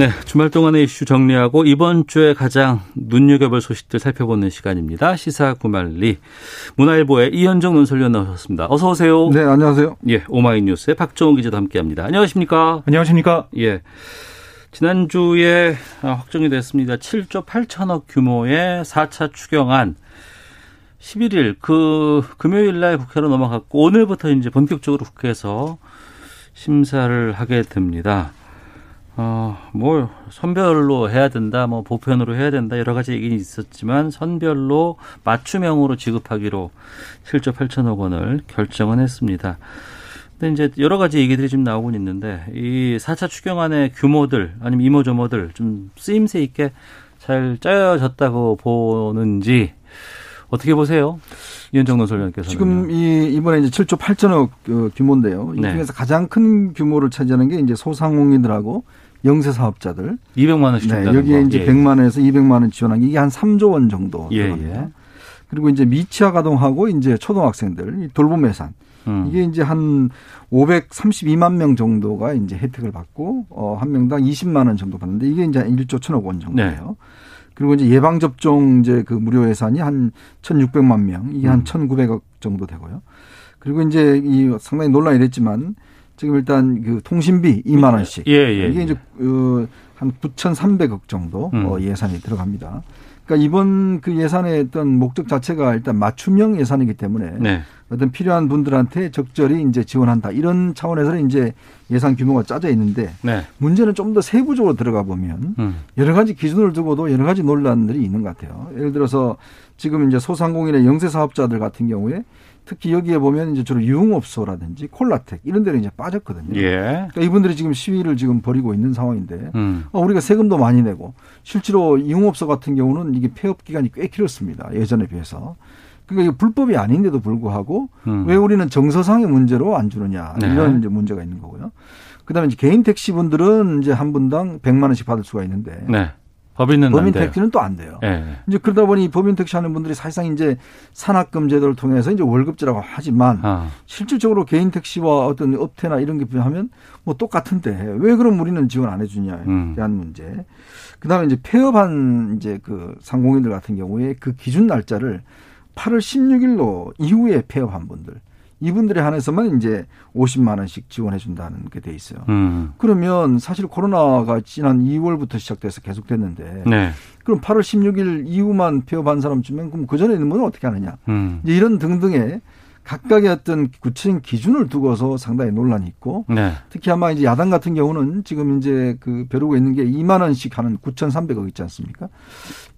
네, 주말 동안의 이슈 정리하고 이번 주에 가장 눈여겨볼 소식들 살펴보는 시간입니다. 시사 구말리 문화일보의 이현정 논설위원 나오셨습니다. 어서 오세요. 네, 안녕하세요. 예, 오마이뉴스의 박정우 기자도 함께합니다. 안녕하십니까? 안녕하십니까? 예. 지난주에 확정이 됐습니다. 7조 8천억 규모의 4차 추경안 11일 그 금요일 날 국회로 넘어갔고 오늘부터 이제 본격적으로 국회에서 심사를 하게 됩니다. 어, 뭐 선별로 해야 된다, 뭐 보편으로 해야 된다 여러 가지 얘기는 있었지만 선별로 맞춤형으로 지급하기로 7조 8천억 원을 결정은 했습니다. 근데 이제 여러 가지 얘기들이 지금 나오고 있는데 이 4차 추경안의 규모들 아니면 이모저모들 좀 쓰임새 있게 잘 짜여졌다고 보는지 어떻게 보세요? 이현정 논설위원께서 지금 이 이번에 이제 7조 8천억 그 규모인데요. 이 네. 중에서 가장 큰 규모를 차지하는 게 이제 소상공인들하고 영세 사업자들. 200만 원씩 네, 여기에 거. 이제 예. 100만 원에서 200만 원 지원한 게 이게 한 3조 원 정도 예, 들어갑니다. 예. 그리고 이제 미취학 아동하고 이제 초등학생들 이 돌봄 예산 음. 이게 이제 한 532만 명 정도가 이제 혜택을 받고 어, 한 명당 20만 원 정도 받는데 이게 이제 1조 1천억 원 정도예요. 네. 그리고 이제 예방 접종 이제 그 무료 예산이 한 1,600만 명, 이게 음. 한 1,900억 정도 되고요. 그리고 이제 이 상당히 논란이 됐지만 지금 일단 그 통신비 2만 원씩 예, 예, 이게 예. 이제 어, 한 9,300억 정도 음. 어, 예산이 들어갑니다. 그러니까 이번 그 예산의 어떤 목적 자체가 일단 맞춤형 예산이기 때문에 네. 어떤 필요한 분들한테 적절히 이제 지원한다 이런 차원에서 이제 예산 규모가 짜져 있는데 네. 문제는 좀 더 세부적으로 들어가 보면 음. 여러 가지 기준을 두고도 여러 가지 논란들이 있는 것 같아요. 예를 들어서 지금 이제 소상공인의 영세 사업자들 같은 경우에 특히 여기에 보면 이제 주로 유흥업소라든지 콜라텍 이런 데는 이제 빠졌거든요. 예. 그러니까 이분들이 지금 시위를 지금 벌이고 있는 상황인데 음. 어, 우리가 세금도 많이 내고 실제로 유흥업소 같은 경우는 이게 폐업 기간이 꽤 길었습니다. 예전에 비해서. 그러니까 이게 불법이 아닌데도 불구하고 음. 왜 우리는 정서상의 문제로 안 주느냐 네. 이런 이제 문제가 있는 거고요. 그다음에 이제 개인 택시 분들은 이제 한 분당 100만 원씩 받을 수가 있는데 네. 법인은 돼요. 택시는 또 안 돼요. 예. 이제 그러다 보니 법인 택시 하는 분들이 사실상 이제 산학금 제도를 통해서 이제 월급제라고 하지만 아. 실질적으로 개인 택시와 어떤 업태나 이런 게 비하면 뭐 똑같은데 왜 그럼 우리는 지원 안 해주냐에 음. 대한 문제. 그다음에 이제 폐업한 이제 그 상공인들 같은 경우에 그 기준 날짜를 8월 16일로 이후에 폐업한 분들 이분들에 한해서만 이제 50만 원씩 지원해 준다는 게 돼 있어요. 음. 그러면 사실 코로나가 지난 2월부터 시작돼서 계속됐는데 네. 그럼 8월 16일 이후만 폐업한 사람 주면 그럼 그 전에 있는 분은 어떻게 하느냐? 음. 이제 이런 등등의 각각의 어떤 구체적인 기준을 두고서 상당히 논란이 있고 네. 특히 아마 이제 야당 같은 경우는 지금 이제 그 벼르고 있는 게 2만 원씩 하는 9,300억 있지 않습니까?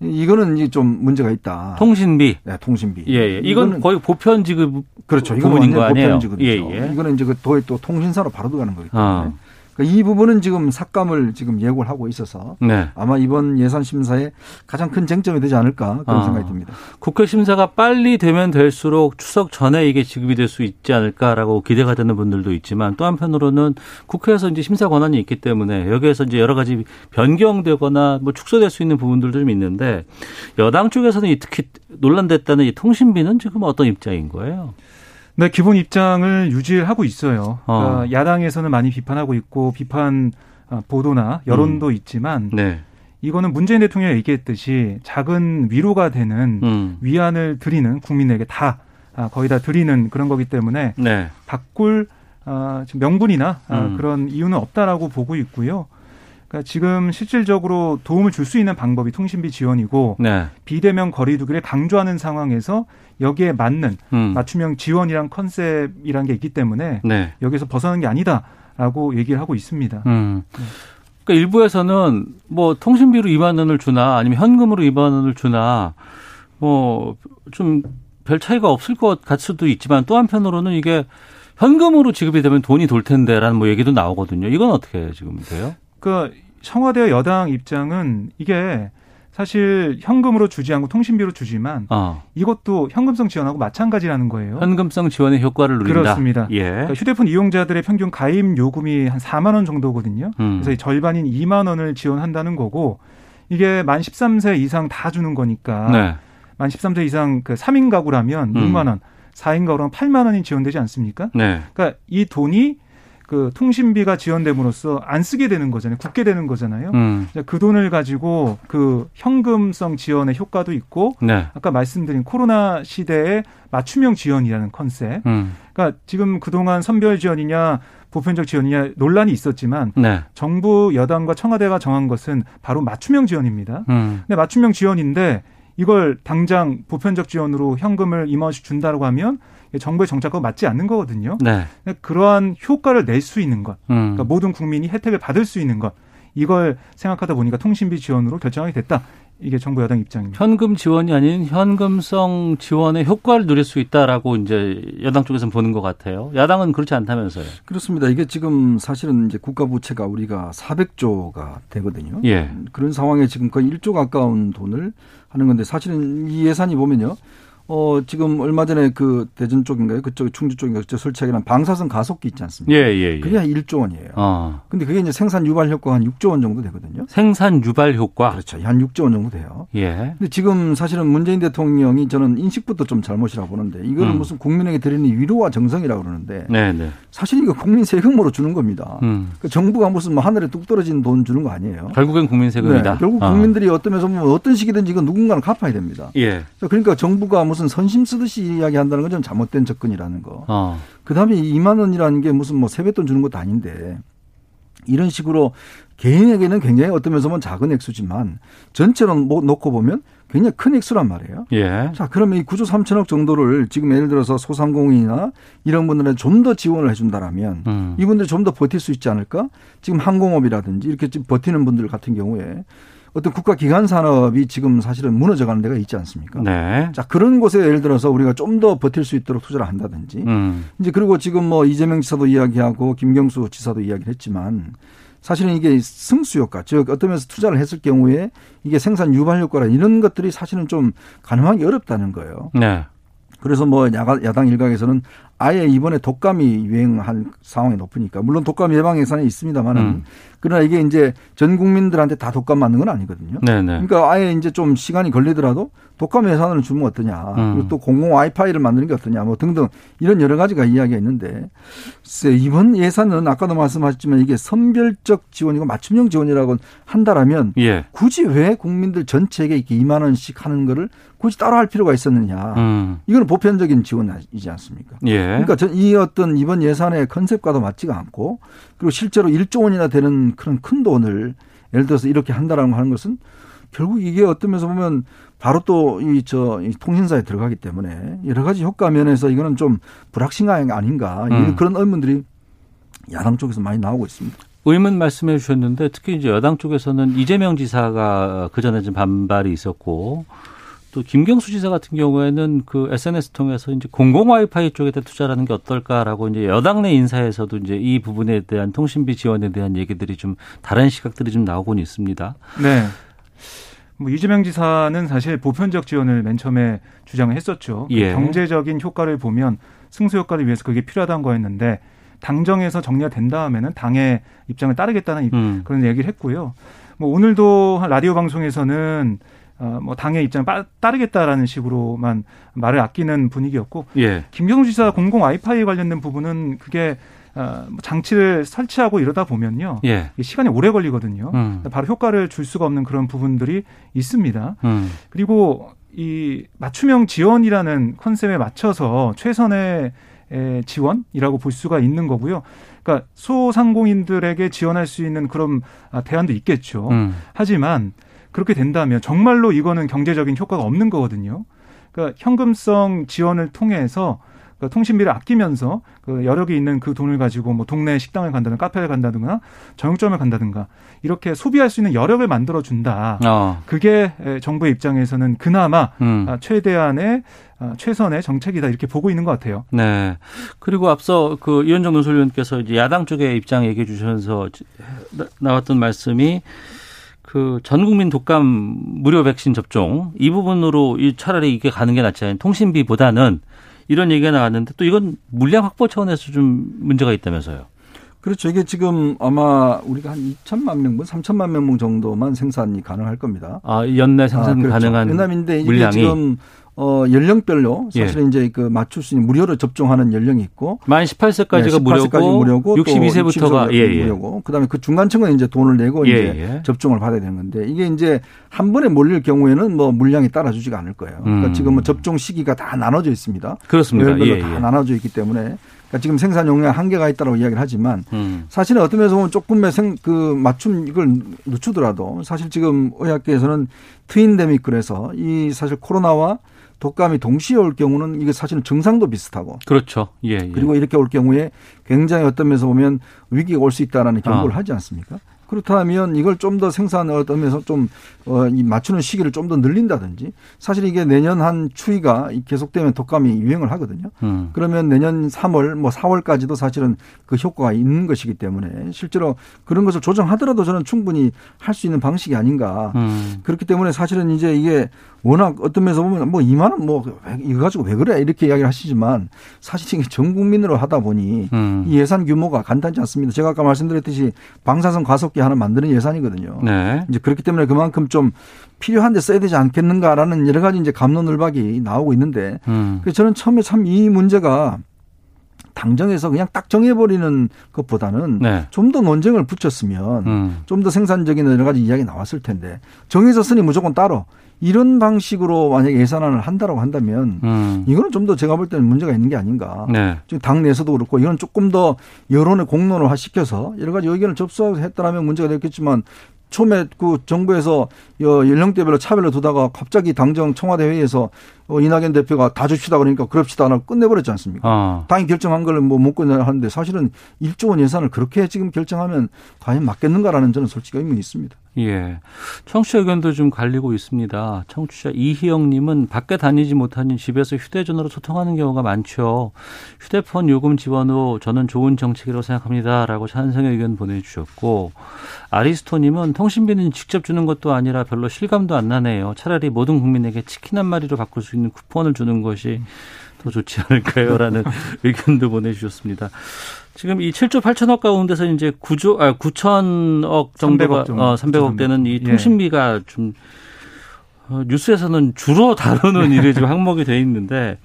이거는 이제 좀 문제가 있다. 통신비. 네, 통신비. 예, 예. 이건 이거는 거의 보편 지급 그렇죠. 이건 완전 아니에요? 보편 지급이죠. 예, 예. 이거는 이제 그 도에 또 통신사로 바로 들어가는 거기 때문에. 아. 그러니까 이 부분은 지금 삭감을 지금 예고를 하고 있어서 네. 아마 이번 예산 심사에 가장 큰 쟁점이 되지 않을까 그런 아. 생각이 듭니다. 국회 심사가 빨리 되면 될수록 추석 전에 이게 지급이 될 수 있지 않을까라고 기대가 되는 분들도 있지만 또 한편으로는 국회에서 이제 심사 권한이 있기 때문에 여기에서 이제 여러 가지 변경되거나 뭐 축소될 수 있는 부분들도 좀 있는데 여당 쪽에서는 이 특히 논란됐다는 이 통신비는 지금 어떤 입장인 거예요? 네, 기본 입장을 유지하고 있어요. 그러니까 어. 야당에서는 많이 비판하고 있고 비판 어, 보도나 여론도 있지만 네. 이거는 문재인 대통령이 얘기했듯이 작은 위로가 되는 음. 위안을 드리는 국민에게 다 아, 거의 다 드리는 그런 거기 때문에 네. 바꿀 아, 명분이나 아, 음. 그런 이유는 없다라고 보고 있고요. 그러니까 지금 실질적으로 도움을 줄 수 있는 방법이 통신비 지원이고 네. 비대면 거리두기를 강조하는 상황에서 여기에 맞는 음. 맞춤형 지원이란 컨셉이란 게 있기 때문에 네. 여기서 벗어나는 게 아니다라고 얘기를 하고 있습니다. 음. 그러니까 일부에서는 뭐 통신비로 2만 원을 주나 아니면 현금으로 2만 원을 주나 뭐 좀 별 차이가 없을 것 같을 수도 있지만 또 한편으로는 이게 현금으로 지급이 되면 돈이 돌 텐데라는 뭐 얘기도 나오거든요. 이건 어떻게 지금 돼요? 그 청와대와 여당 입장은 이게 사실 현금으로 주지 않고 통신비로 주지만 어. 이것도 현금성 지원하고 마찬가지라는 거예요. 현금성 지원의 효과를 누린다. 그렇습니다. 예. 그러니까 휴대폰 이용자들의 평균 가입 요금이 한 4만 원 정도거든요. 음. 그래서 이 절반인 2만 원을 지원한다는 거고 이게 만 13세 이상 다 주는 거니까 네. 만 13세 이상 그 3인 가구라면 음. 6만 원, 4인 가구라면 8만 원이 지원되지 않습니까? 네. 그러니까 이 돈이 그 통신비가 지원됨으로써 안 쓰게 되는 거잖아요. 굳게 되는 거잖아요. 음. 그 돈을 가지고 그 현금성 지원의 효과도 있고 네. 아까 말씀드린 코로나 시대의 맞춤형 지원이라는 컨셉. 음. 그러니까 지금 그동안 선별 지원이냐 보편적 지원이냐 논란이 있었지만 네. 정부 여당과 청와대가 정한 것은 바로 맞춤형 지원입니다. 음. 근데 맞춤형 지원인데 이걸 당장 보편적 지원으로 현금을 2만 원씩 준다고 하면 정부의 정책과 맞지 않는 거거든요. 네. 그러한 효과를 낼 수 있는 것, 음. 그러니까 모든 국민이 혜택을 받을 수 있는 것, 이걸 생각하다 보니까 통신비 지원으로 결정하게 됐다. 이게 정부 여당 입장입니다. 현금 지원이 아닌 현금성 지원의 효과를 누릴 수 있다라고 이제 여당 쪽에서는 보는 것 같아요. 야당은 그렇지 않다면서요. 그렇습니다. 이게 지금 사실은 이제 국가 부채가 우리가 400조가 되거든요. 예. 그런 상황에 지금 거의 1조 가까운 돈을 하는 건데 사실은 이 예산이 보면요. 어, 지금 얼마 전에 그 대전 쪽인가요? 그쪽 충주 쪽인가 그쪽 설치하기는 방사선 가속기 있지 않습니까? 예, 예, 예. 그게 한 1조 원이에요. 어. 근데 그게 이제 생산 유발 효과가 한 6조 원 정도 되거든요. 생산 유발 효과. 그렇죠. 한 6조 원 정도 돼요. 예. 근데 지금 사실은 문재인 대통령이 저는 인식부터 좀 잘못이라고 보는데 이거는 음. 무슨 국민에게 드리는 위로와 정성이라고 그러는데 네, 네. 사실 이거 국민 세금으로 주는 겁니다. 음. 그 정부가 무슨 뭐 하늘에 뚝 떨어진 돈 주는 거 아니에요. 결국엔 국민 세금이다. 네, 결국 어. 국민들이 어떤 면에서 어떤 식이든지 이건 누군가는 갚아야 됩니다. 예. 그러니까 정부가 무슨 선심 쓰듯이 이야기한다는 건 좀 잘못된 접근이라는 거. 어. 그다음에 2만 원이라는 게 무슨 뭐 세뱃돈 주는 것도 아닌데 이런 식으로 개인에게는 굉장히 어떤 면에서 보면 작은 액수지만 전체로 뭐 놓고 보면 굉장히 큰 액수란 말이에요. 예. 자, 그러면 이 9조 3천억 정도를 지금 예를 들어서 소상공인이나 이런 분들은 좀 더 지원을 해준다라면 음. 이분들이 좀더 버틸 수 있지 않을까? 지금 항공업이라든지 이렇게 지금 버티는 분들 같은 경우에 어떤 국가 기관 산업이 지금 사실은 무너져 가는 데가 있지 않습니까? 네. 자, 그런 곳에 예를 들어서 우리가 좀 더 버틸 수 있도록 투자를 한다든지 음. 이제 그리고 지금 뭐 이재명 지사도 이야기하고 김경수 지사도 이야기를 했지만 사실은 이게 승수 효과, 즉 어떤 면에서 투자를 했을 경우에 이게 생산 유발 효과라 이런 것들이 사실은 좀 가능하기 어렵다는 거예요. 네. 그래서 뭐 야당 일각에서는 아예 이번에 독감이 유행한 상황이 높으니까 물론 독감 예방 예산이 있습니다만은 음. 그러나 이게 이제 전 국민들한테 다 독감 맞는 건 아니거든요. 네네. 그러니까 아예 이제 좀 시간이 걸리더라도 독감 예산을 주면 어떠냐. 음. 그리고 또 공공 와이파이를 만드는 게 어떠냐. 뭐 등등 이런 여러 가지가 이야기가 있는데 글쎄 이번 예산은 아까도 말씀하셨지만 이게 선별적 지원이고 맞춤형 지원이라고 한다라면 예. 굳이 왜 국민들 전체에게 이렇게 2만 원씩 하는 거를 굳이 따로 할 필요가 있었느냐. 음. 이거는 보편적인 지원이지 않습니까? 예. 그러니까 전 이 어떤 이번 예산의 컨셉과도 맞지가 않고 그리고 실제로 1조 원이나 되는 그런 큰 돈을 예를 들어서 이렇게 한다라고 하는 것은 결국 이게 어떤 면에서 보면 바로 또 이 저 통신사에 들어가기 때문에 여러 가지 효과 면에서 이거는 좀 불확실한 게 아닌가 음. 그런 의문들이 야당 쪽에서 많이 나오고 있습니다. 의문 말씀해 주셨는데 특히 이제 여당 쪽에서는 이재명 지사가 그 전에 좀 반발이 있었고 또 김경수 지사 같은 경우에는 그 SNS 통해서 이제 공공 와이파이 쪽에다 투자하는 게 어떨까라고 이제 여당 내 인사에서도 이제 이 부분에 대한 통신비 지원에 대한 얘기들이 좀 다른 시각들이 좀 나오곤 있습니다. 네. 뭐 이재명 지사는 사실 보편적 지원을 맨 처음에 주장을 했었죠. 그 예. 경제적인 효과를 보면 승수 효과를 위해서 그게 필요하다는 거였는데 당정에서 정리가 된 다음에는 당의 입장을 따르겠다는 입- 음. 그런 얘기를 했고요. 뭐 오늘도 한 라디오 방송에서는 어, 뭐 당의 입장을 빠- 따르겠다라는 식으로만 말을 아끼는 분위기였고 예. 김경수 지사 공공 와이파이 관련된 부분은 그게 어, 뭐 장치를 설치하고 이러다 보면요. 예. 시간이 오래 걸리거든요. 음. 바로 효과를 줄 수가 없는 그런 부분들이 있습니다. 음. 그리고 이 맞춤형 지원이라는 컨셉에 맞춰서 최선의 에, 지원이라고 볼 수가 있는 거고요. 그러니까 소상공인들에게 지원할 수 있는 그런 아, 대안도 있겠죠. 음. 하지만 그렇게 된다면 정말로 이거는 경제적인 효과가 없는 거거든요. 그러니까 현금성 지원을 통해서 그 통신비를 아끼면서 그 여력이 있는 그 돈을 가지고 뭐 동네 식당을 간다든가 카페를 간다든가 정육점을 간다든가 이렇게 소비할 수 있는 여력을 만들어 준다. 어. 그게 에, 정부의 입장에서는 그나마 음. 아, 최대한의 아, 최선의 정책이다 이렇게 보고 있는 것 같아요. 네. 그리고 앞서 그 이현정 논설위원께서 이제 야당 쪽의 입장 얘기해 나- 나왔던 말씀이 그 전 국민 독감 무료 백신 접종 이 부분으로 이 차라리 이게 가는 게 낫지 않아요. 통신비보다는 이런 얘기가 나왔는데 또 이건 물량 확보 차원에서 좀 문제가 있다면서요. 그렇죠. 이게 지금 아마 우리가 한 2천만 명분, 3천만 명분 정도만 생산이 가능할 겁니다. 아, 연내 생산 아, 그렇죠. 가능한 물량이 지금 어 연령별로 예. 사실은 이제 그 맞출 수 있는 무료로 접종하는 연령이 있고 만 18세까지가 네, 18세까지 무료고 62세부터가 또 예, 예. 무료고 그다음에 그 중간층은 이제 돈을 내고 예, 이제 예. 접종을 받아야 되는 건데 이게 이제 한 번에 몰릴 경우에는 뭐 물량이 따라주지가 않을 거예요. 그러니까 음. 지금 뭐 접종 시기가 다 나눠져 있습니다. 그렇습니다. 요일별로 예, 다 예. 나눠져 있기 때문에 그러니까 지금 생산 용량 한계가 있다고 이야기를 하지만 음. 사실은 어떤 면에서 보면 조금의 생, 그 맞춤 이걸 늦추더라도 사실 지금 의학계에서는 트윈데믹 그래서 이 사실 코로나와 독감이 동시에 올 경우는 이게 사실은 증상도 비슷하고 그렇죠. 예, 예. 그리고 이렇게 올 경우에 굉장히 어떤 면에서 보면 위기가 올 수 있다라는 경고를 아. 하지 않습니까? 그렇다면 이걸 좀 더 생산을 어떤 면에서 좀, 어, 이 맞추는 시기를 좀 더 늘린다든지 사실 이게 내년 한 추위가 계속되면 독감이 유행을 하거든요. 음. 그러면 내년 3월, 뭐 4월까지도 사실은 그 효과가 있는 것이기 때문에 실제로 그런 것을 조정하더라도 저는 충분히 할 수 있는 방식이 아닌가. 음. 그렇기 때문에 사실은 이제 이게 워낙 어떤 면에서 보면 뭐 2만 원뭐 이거 가지고 왜 그래 이렇게 이야기를 하시지만 사실 이게 전 국민으로 하다 보니 음. 이 예산 규모가 간단치 않습니다. 제가 아까 말씀드렸듯이 방사선 가속기 하나 만드는 예산이거든요. 네. 이제 그렇기 때문에 그만큼 좀 필요한데 써야 되지 않겠는가라는 여러 가지 이제 감론을박이 나오고 있는데 음. 그래서 저는 처음에 참 이 문제가 당정에서 그냥 딱 정해버리는 것보다는 네. 좀더 논쟁을 붙였으면 음. 좀더 생산적인 여러 가지 이야기 나왔을 텐데 정해졌으니 무조건 따로 이런 방식으로 만약에 예산안을 한다라고 한다면 음. 이거는 좀 더 제가 볼 때는 문제가 있는 게 아닌가. 네. 지금 당내에서도 그렇고 이건 조금 더 여론의 공론화 시켜서 여러 가지 의견을 접수했더라면 문제가 됐겠지만 처음에 그 정부에서 여- 연령대별로 차별로 두다가 갑자기 당정 청와대 회의에서 어, 이낙연 대표가 다 줍시다 그러니까 그럽시다 하고 끝내버렸지 않습니까? 아. 당이 결정한 걸뭐못 끝내 하는데 사실은 1조 원 예산을 그렇게 지금 결정하면 과연 맞겠는가라는 저는 솔직히 의문이 있습니다. 예. 청취자 의견도 좀 갈리고 있습니다. 청취자 이희영 님은 밖에 다니지 못하니 집에서 휴대전화로 소통하는 경우가 많죠. 휴대폰 요금 지원 후 저는 좋은 정책이라고 생각합니다. 라고 찬성의 의견 보내주셨고, 아리스토 님은 통신비는 직접 주는 것도 아니라 별로 실감도 안 나네요. 차라리 모든 국민에게 치킨 한 마리로 바꿀 수 있는 쿠폰을 주는 것이 더 좋지 않을까요? 라는 의견도 보내주셨습니다. 지금 이 7조 8천억 가운데서 이제 9조, 아, 9천억 정도가, 300억 정도. 어, 300억 되는 이 예. 통신비가 좀, 어, 뉴스에서는 주로 다루는 일이 지금 항목이 돼 있는데,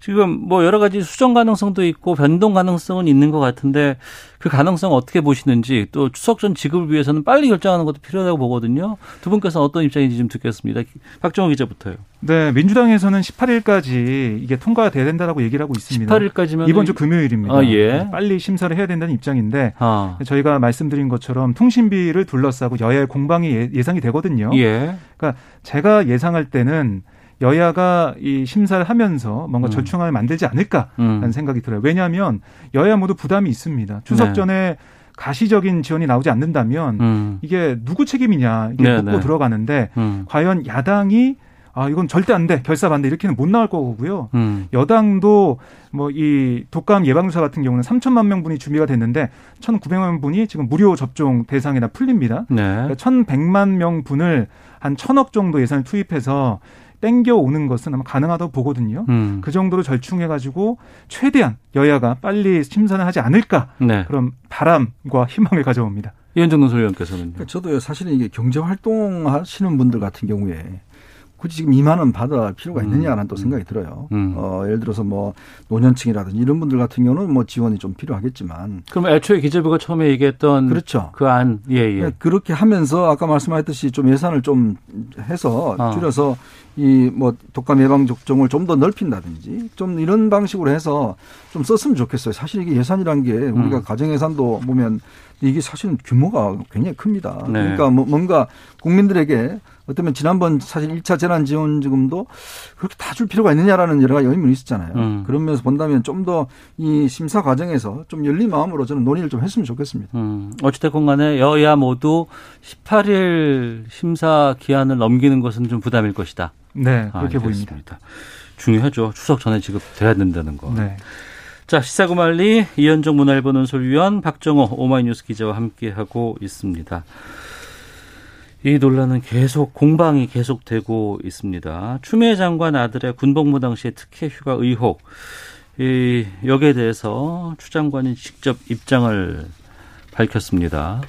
지금 뭐 여러 가지 수정 가능성도 있고 변동 가능성은 있는 것 같은데 그 가능성 어떻게 보시는지 또 추석 전 지급을 위해서는 빨리 결정하는 것도 필요하다고 보거든요. 두 분께서 어떤 입장인지 좀 듣겠습니다. 박정호 기자부터요. 네, 민주당에서는 18일까지 이게 통과가 돼야 된다라고 얘기를 하고 있습니다. 18일까지면 이번 주 금요일입니다. 아, 예. 빨리 심사를 해야 된다는 입장인데 아. 저희가 말씀드린 것처럼 통신비를 둘러싸고 여야의 공방이 예- 예상이 되거든요. 예. 그러니까 제가 예상할 때는 여야가 이 심사를 하면서 뭔가 음. 절충안을 만들지 않을까라는 음. 생각이 들어요. 왜냐하면 여야 모두 부담이 있습니다. 추석 네. 전에 가시적인 지원이 나오지 않는다면 음. 이게 누구 책임이냐 이게 네, 묻고 네. 들어가는데 음. 과연 야당이 아 이건 절대 안 돼 결사 반대 이렇게는 못 나올 거고요. 음. 여당도 뭐 이 독감 예방주사 같은 경우는 3천만 명분이 준비가 됐는데 1,900만 분이 지금 무료 접종 대상이나 풀립니다. 네. 그러니까 1,100만 명분을 한 천억 정도 예산을 투입해서 땡겨 오는 것은 아마 가능하다고 보거든요. 음. 그 정도로 절충해가지고 최대한 여야가 빨리 심사를 하지 않을까 네. 그런 바람과 희망을 가져옵니다. 이현정 논설위원께서는요. 그러니까 저도 사실은 이게 경제 활동하시는 분들 같은 경우에 굳이 지금 2만 원 받아 필요가 있느냐라는 또 생각이 들어요. 음. 어, 예를 들어서 뭐 노년층이라든지 이런 분들 같은 경우는 뭐 지원이 좀 필요하겠지만 그럼 애초에 기재부가 처음에 얘기했던 그렇죠. 그 안, 예, 예. 그렇게 하면서 아까 말씀하셨듯이 좀 예산을 좀 해서 아. 줄여서 이 뭐 독감 예방 접종을 좀 더 넓힌다든지 좀 이런 방식으로 해서 좀 썼으면 좋겠어요. 사실 이게 예산이란 게 우리가 음. 가정 예산도 보면 이게 사실은 규모가 굉장히 큽니다. 네. 그러니까 뭐 뭔가 국민들에게 어쩌면 지난번 사실 1차 재난 지원금도 그렇게 다 줄 필요가 있느냐라는 여러 가지 의문이 있었잖아요. 음. 그런 면에서 본다면 좀 더 이 심사 과정에서 좀 열린 마음으로 저는 논의를 좀 했으면 좋겠습니다. 음, 어찌됐건 간에 여야 모두 18일 심사 기한을 넘기는 것은 좀 부담일 것이다. 네, 그렇게 아, 보입니다. 중요하죠. 추석 전에 지급돼야 된다는 거. 네. 자, 시사구말리 이현정 문화일보 논설위원 박정호 오마이뉴스 기자와 함께하고 있습니다. 이 논란은 계속 공방이 계속되고 있습니다. 추미애 장관 아들의 군복무 당시의 특혜 휴가 의혹. 이 여기에 대해서 추 장관이 직접 입장을 밝혔습니다.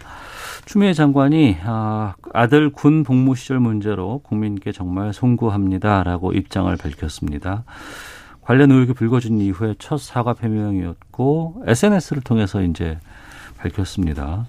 추미애 장관이 아, 아들 군 복무 시절 문제로 국민께 정말 송구합니다라고 입장을 밝혔습니다. 관련 의혹이 불거진 이후에 첫 사과 표명이었고 SNS를 통해서 이제 밝혔습니다.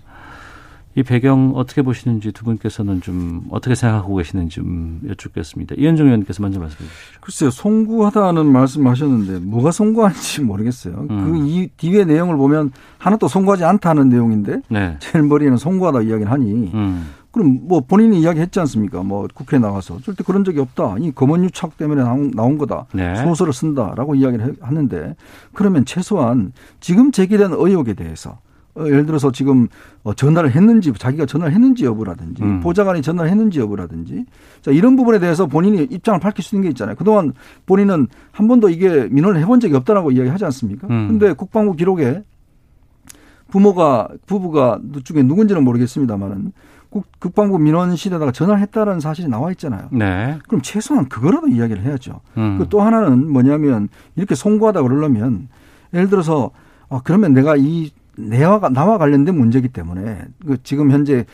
이 배경 어떻게 보시는지 두 분께서는 좀 어떻게 생각하고 계시는지 좀 여쭙겠습니다. 이현정 의원께서 먼저 말씀해 주시죠. 글쎄요, 송구하다는 말씀하셨는데 뭐가 송구한지 모르겠어요. 음. 그이 뒤에 내용을 보면 하나도 송구하지 않다는 내용인데 네. 제일 머리에는 송구하다 이야기를 하니 음. 그럼 뭐 본인이 이야기했지 않습니까? 뭐 국회에 나가서 절대 그런 적이 없다. 이 검언 유착 때문에 나온, 나온 거다. 네. 소설을 쓴다라고 이야기를 하는데 그러면 최소한 지금 제기된 의혹에 대해서 어, 예를 들어서 지금 어, 전화를 했는지 자기가 전화를 했는지 여부라든지 음. 보좌관이 전화를 했는지 여부라든지 자 이런 부분에 대해서 본인이 입장을 밝힐 수 있는 게 있잖아요. 그동안 본인은 한 번도 이게 민원을 해본 적이 없다라고 이야기하지 않습니까? 음. 근데 국방부 기록에 부모가 부부가 중에 누군지는 모르겠습니다만은 국, 국방부 민원 시대다가 전화를 했다라는 사실이 나와 있잖아요. 네. 그럼 최소한 그거라도 이야기를 해야죠. 음. 그또 하나는 뭐냐면 이렇게 송구하다 그러려면 예를 들어서 아, 그러면 내가 이 내와 나와 관련된 문제이기 때문에 그 지금 현재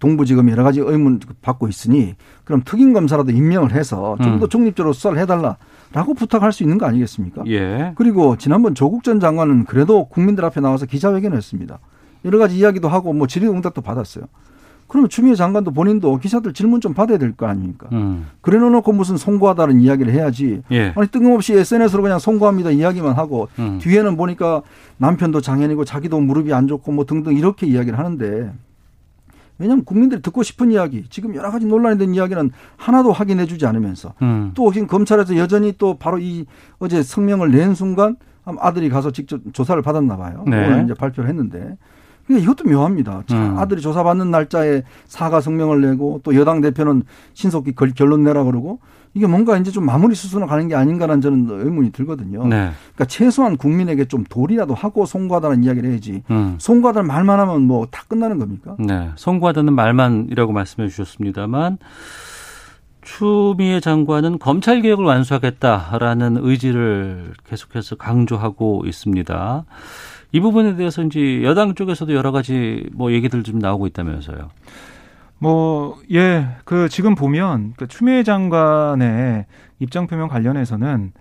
동부지검이 여러 가지 의문 받고 있으니 그럼 특임 검사라도 임명을 해서 좀더 음. 중립적으로 수사를 해달라라고 부탁할 수 있는 거 아니겠습니까? 예. 그리고 지난번 조국 전 장관은 그래도 국민들 앞에 나와서 기자회견을 했습니다. 여러 가지 이야기도 하고 뭐 질의응답도 받았어요. 그러면 추미애 장관도 본인도 기사들 질문 좀 받아야 될 거 아닙니까? 음. 그래 놓고 무슨 송구하다는 이야기를 해야지. 예. 아니 뜬금없이 SNS로 그냥 송구합니다 이야기만 하고 음. 뒤에는 보니까 남편도 장애인이고 자기도 무릎이 안 좋고 뭐 등등 이렇게 이야기를 하는데 왜냐하면 국민들이 듣고 싶은 이야기, 지금 여러 가지 논란이 된 이야기는 하나도 확인해주지 않으면서 음. 또 지금 검찰에서 여전히 또 바로 이 어제 성명을 낸 순간 아들이 가서 직접 조사를 받았나 봐요. 네. 오늘 이제 발표를 했는데 그러니까 이것도 묘합니다. 음. 아들이 조사받는 날짜에 사과 성명을 내고 또 여당 대표는 신속히 결론 내라 그러고 이게 뭔가 이제 좀 마무리 수순으로 가는 게 아닌가라는 저는 의문이 들거든요. 네. 그러니까 최소한 국민에게 좀 도리라도 하고 송구하다는 이야기를 해야지. 음. 송구하다는 말만 하면 뭐 다 끝나는 겁니까? 네. 송구하다는 말만이라고 말씀해 주셨습니다만 추미애 장관은 검찰 개혁을 완수하겠다라는 의지를 계속해서 강조하고 있습니다. 이 부분에 대해서 이제 여당 쪽에서도 여러 가지 뭐 얘기들 좀 나오고 있다면서요. 뭐, 예, 그 지금 보면 그 추미애 장관의 입장 표명 관련해서는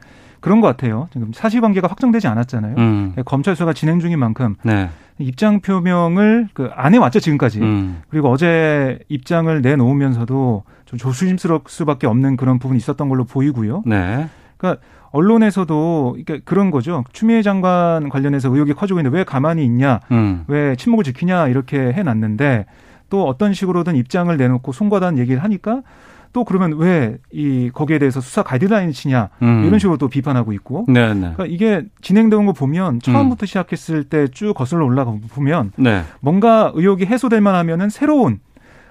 그런 것 같아요. 지금 사실관계가 확정되지 않았잖아요. 음. 검찰 수사가 진행 중인 만큼 네. 입장 표명을 그 안 해왔죠 지금까지. 음. 그리고 어제 입장을 내놓으면서도 좀 조심스러울 수밖에 없는 그런 부분이 있었던 걸로 보이고요. 네. 그러니까 언론에서도 그러니까 그런 거죠. 추미애 장관 관련해서 의혹이 커지고 있는데 왜 가만히 있냐, 음. 왜 침묵을 지키냐 이렇게 해놨는데 또 어떤 식으로든 입장을 내놓고 송과다는 얘기를 하니까 또 그러면 왜 이 거기에 대해서 수사 가이드라인이냐 음. 이런 식으로 또 비판하고 있고 네네. 네. 그러니까 이게 진행되는 거 보면 처음부터 음. 시작했을 때 쭉 거슬러 올라가 보면 네. 뭔가 의혹이 해소될 만하면은 새로운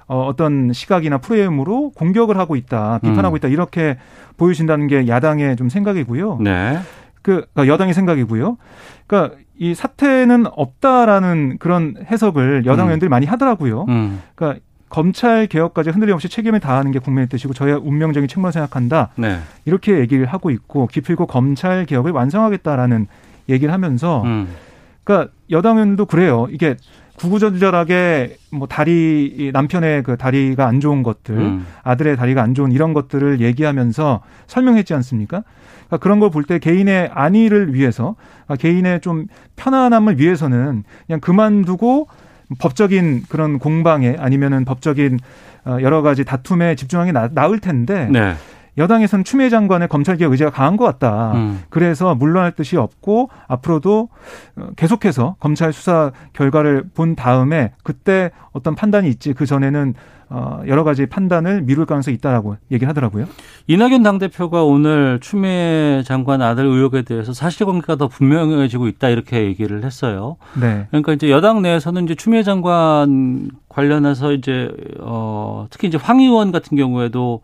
어, 어떤 시각이나 프레임으로 공격을 하고 있다, 비판하고 음. 있다 이렇게 보여진다는 게 야당의 좀 생각이고요. 네. 그 그러니까 여당의 생각이고요. 그러니까 이 사태는 없다라는 그런 해석을 여당 음. 의원들이 많이 하더라고요. 음. 그러니까 검찰 개혁까지 흔들림 없이 책임을 다하는 게 국민의 뜻이고 저의 운명적인 책무라 생각한다. 네. 이렇게 얘기를 하고 있고 기필고 검찰 개혁을 완성하겠다라는 얘기를 하면서 음. 그러니까 여당 의원도 그래요. 이게 구구절절하게 뭐 다리 남편의 그 다리가 안 좋은 것들, 음. 아들의 다리가 안 좋은 이런 것들을 얘기하면서 설명했지 않습니까? 그러니까 그런 걸 볼 때 개인의 안위를 위해서, 그러니까 개인의 좀 편안함을 위해서는 그냥 그만두고 법적인 그런 공방에 아니면은 법적인 어, 여러 가지 다툼에 집중하는 게 나, 을 텐데 네. 여당에서는 추미애 장관의 검찰개혁 의지가 강한 것 같다. 음. 그래서 물러날 뜻이 없고 앞으로도 어, 계속해서 검찰 수사 결과를 본 다음에 그때 어떤 판단이 있지 그 전에는 어 여러 가지 판단을 미룰 가능성이 있다라고 얘기를 하더라고요. 이낙연 당대표가 오늘 추미애 장관 아들 의혹에 대해서 사실관계가 더 분명해지고 있다 이렇게 얘기를 했어요. 네. 그러니까 이제 여당 내에서는 이제 추미애 장관 관련해서 이제 어 특히 이제 황 의원 같은 경우에도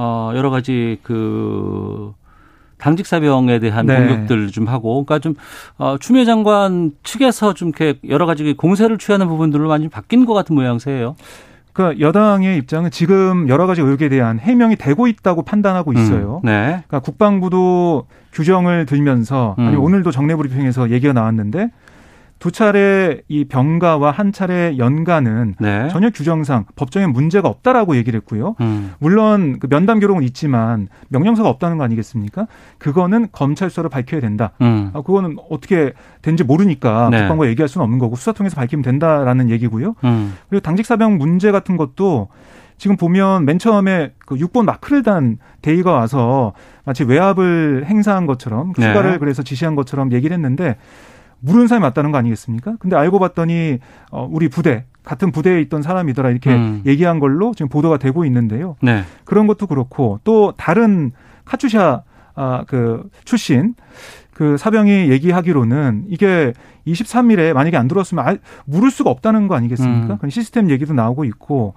어, 여러 가지 그 당직 사병에 대한 네. 공격들 좀 하고, 그러니까 좀 어, 추미애 장관 측에서 좀 이렇게 여러 가지 공세를 취하는 부분들로 많이 바뀐 것 같은 모양새예요. 그러니까 여당의 입장은 지금 여러 가지 의혹에 대한 해명이 되고 있다고 판단하고 있어요. 음, 네. 그러니까 국방부도 규정을 들면서 아니 음. 오늘도 정례 브리핑에서 얘기가 나왔는데 두 차례 이 병가와 한 차례 연가는 네. 전혀 규정상 법정에 문제가 없다라고 얘기를 했고요. 음. 물론 그 면담 기록은 있지만 명령서가 없다는 거 아니겠습니까? 그거는 검찰서로 밝혀야 된다. 음. 아, 그거는 어떻게 된지 모르니까 네. 국방부가 얘기할 수는 없는 거고 수사 통해서 밝히면 된다라는 얘기고요. 음. 그리고 당직 사병 문제 같은 것도 지금 보면 맨 처음에 그 6번 마크를 단 대의가 와서 마치 외압을 행사한 것처럼 네. 휴가를 그래서 지시한 것처럼 얘기를 했는데 물은 사람이 맞다는 거 아니겠습니까? 근데 알고 봤더니 어 우리 부대 같은 부대에 있던 사람이더라 이렇게 음. 얘기한 걸로 지금 보도가 되고 있는데요. 네. 그런 것도 그렇고 또 다른 카투샤 아, 그 출신 그 사병이 얘기하기로는 이게 23일에 만약에 안 들어왔으면 아, 물을 수가 없다는 거 아니겠습니까? 음. 그런 시스템 얘기도 나오고 있고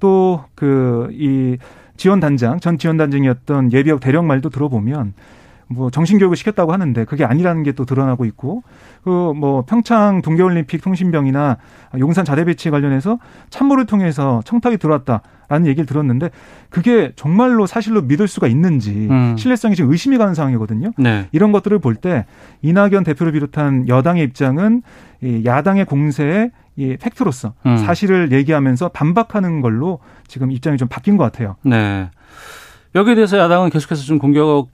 또 그 이 지원 단장 전 지원 단장이었던 예비역 대령 말도 들어보면 뭐 정신교육을 시켰다고 하는데 그게 아니라는 게 또 드러나고 있고 그 뭐 평창 동계올림픽 통신병이나 용산 자대 배치 관련해서 참모를 통해서 청탁이 들어왔다라는 얘기를 들었는데 그게 정말로 사실로 믿을 수가 있는지 음. 신뢰성이 지금 의심이 가는 상황이거든요. 네. 이런 것들을 볼 때 이낙연 대표를 비롯한 여당의 입장은 이 야당의 공세에 이 팩트로서 음. 사실을 얘기하면서 반박하는 걸로 지금 입장이 좀 바뀐 것 같아요. 네. 여기에 대해서 야당은 계속해서 좀 공격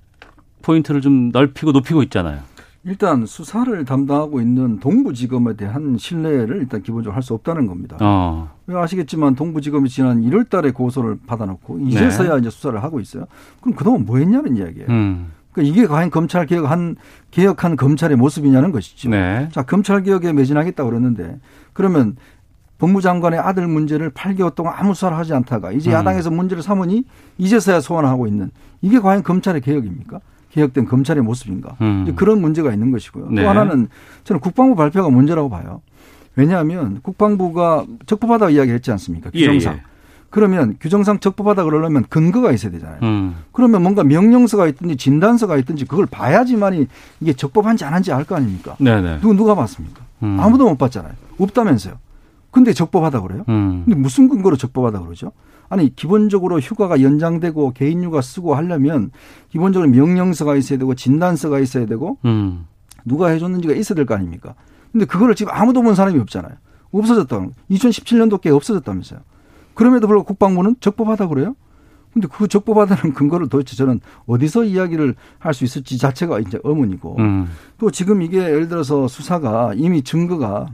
포인트를 좀 넓히고 높이고 있잖아요. 일단 수사를 담당하고 있는 동부지검에 대한 신뢰를 일단 기본적으로 할 수 없다는 겁니다. 어. 왜 아시겠지만 동부지검이 지난 1월 달에 고소를 받아놓고 이제서야 이제 수사를 하고 있어요. 그럼 그동안 뭐 했냐는 이야기예요. 네. 음. 그러니까 이게 과연 검찰 개혁 한 개혁한 검찰의 모습이냐는 것이죠. 네. 자, 검찰 개혁에 매진하겠다고 그러는데 그러면 법무장관의 아들 문제를 8개월 동안 아무 수사를 하지 않다가 이제 음. 야당에서 문제를 삼으니 이제서야 소환하고 있는 이게 과연 검찰의 개혁입니까? 개혁된 검찰의 모습인가? 음. 그런 문제가 있는 것이고요. 네. 또 하나는 저는 국방부 발표가 문제라고 봐요. 왜냐하면 국방부가 적법하다 고 이야기를 했지 않습니까? 예, 규정상. 예. 그러면 규정상 적법하다 그러려면 근거가 있어야 되잖아요. 음. 그러면 뭔가 명령서가 있든지 진단서가 있든지 그걸 봐야지만이 이게 적법한지 안 한지 알 거 아닙니까? 네네. 누가 누가 봤습니까? 음. 아무도 못 봤잖아요. 없다면서요. 근데 적법하다 그래요? 음. 근데 무슨 근거로 적법하다 그러죠? 아니 기본적으로 휴가가 연장되고 개인휴가 쓰고 하려면 기본적으로 명령서가 있어야 되고 진단서가 있어야 되고 음. 누가 해줬는지가 있어야 될 거 아닙니까? 근데 그거를 지금 아무도 본 사람이 없잖아요. 없어졌다. 2017년도께 없어졌다면서요. 그럼에도 불구하고 국방부는 적법하다 그래요? 근데 그 적법하다는 근거를 도대체 저는 어디서 이야기를 할 수 있을지 자체가 이제 의문이고 음. 또 지금 이게 예를 들어서 수사가 이미 증거가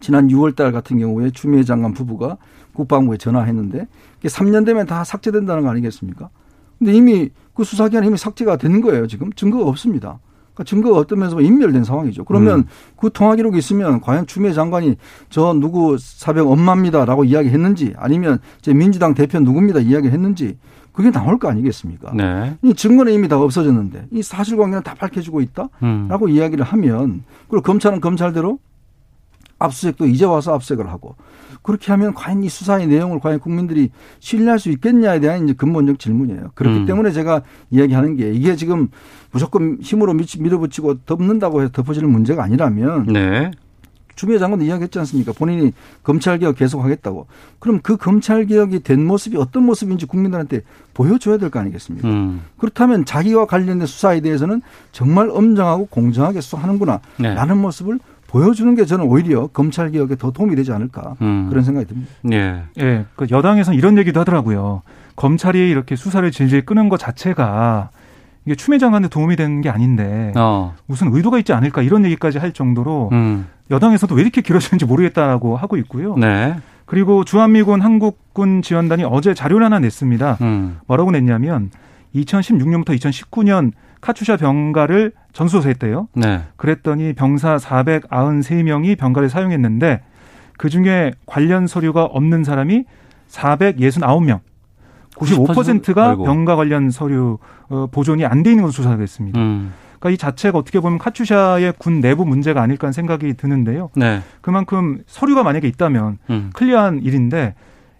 지난 6월 달 같은 경우에 추미애 장관 부부가 국방부에 전화했는데 이게 3년 되면 다 삭제된다는 거 아니겠습니까? 근데 이미 그 수사 기간이 이미 삭제가 된 거예요. 지금 증거가 없습니다. 그러니까 증거가 어떤 면에서 인멸된 상황이죠. 그러면 음. 그 통화 기록이 있으면 과연 추미애 장관이 저 누구 사병 엄마입니다라고 이야기했는지 아니면 제 민주당 대표 누구입니다 이야기했는지 그게 나올 거 아니겠습니까? 네. 이 증거는 이미 다 없어졌는데 이 사실관계는 다 밝혀지고 있다? 음. 라고 이야기를 하면 그리고 검찰은 검찰대로 압수수색도 이제 와서 압수수색을 하고 그렇게 하면 과연 이 수사의 내용을 과연 국민들이 신뢰할 수 있겠냐에 대한 이제 근본적 질문이에요. 그렇기 음. 때문에 제가 이야기하는 게 이게 지금 무조건 힘으로 밀- 밀어붙이고 덮는다고 해서 덮어지는 문제가 아니라면 네. 추미애 장관도 이야기했지 않습니까? 본인이 검찰개혁 계속하겠다고. 그럼 그 검찰개혁이 된 모습이 어떤 모습인지 국민들한테 보여줘야 될 거 아니겠습니까? 음. 그렇다면 자기와 관련된 수사에 대해서는 정말 엄정하고 공정하게 수사하는구나 네. 라는 모습을 보여주는 게 저는 오히려 검찰 개혁에 더 도움이 되지 않을까 음. 그런 생각이 듭니다. 예. 예, 그 여당에서는 이런 얘기도 하더라고요. 검찰이 이렇게 수사를 질질 끄는 것 자체가 이게 추미애 장관한테 도움이 되는 게 아닌데 어. 무슨 의도가 있지 않을까 이런 얘기까지 할 정도로 음. 여당에서도 왜 이렇게 길어지는지 모르겠다라고 하고 있고요. 네. 그리고 주한미군 한국군 지원단이 어제 자료를 하나 냈습니다. 음. 뭐라고 냈냐면 2016년부터 2019년 카투샤 병가를 전수조사했대요. 네. 그랬더니 병사 493명이 병가를 사용했는데 그 중에 관련 서류가 없는 사람이 469명. 95%가 아이고. 병가 관련 서류 어, 보존이 안 돼 있는 것으로 조사가 됐습니다. 음. 그러니까 이 자체가 어떻게 보면 카투샤의 군 내부 문제가 아닐까 하는 생각이 드는데요. 네. 그만큼 서류가 만약에 있다면 음. 클리어한 일인데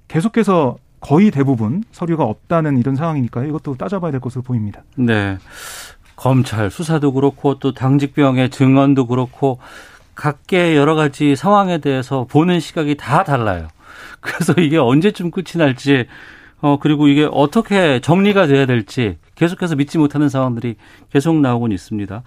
계속해서 거의 대부분 서류가 없다는 이런 상황이니까요. 이것도 따져봐야 될 것으로 보입니다. 네. 검찰 수사도 그렇고 또 당직병의 증언도 그렇고 각계 여러 가지 상황에 대해서 보는 시각이 다 달라요. 그래서 이게 언제쯤 끝이 날지 어 그리고 이게 어떻게 정리가 돼야 될지 계속해서 믿지 못하는 상황들이 계속 나오곤 있습니다.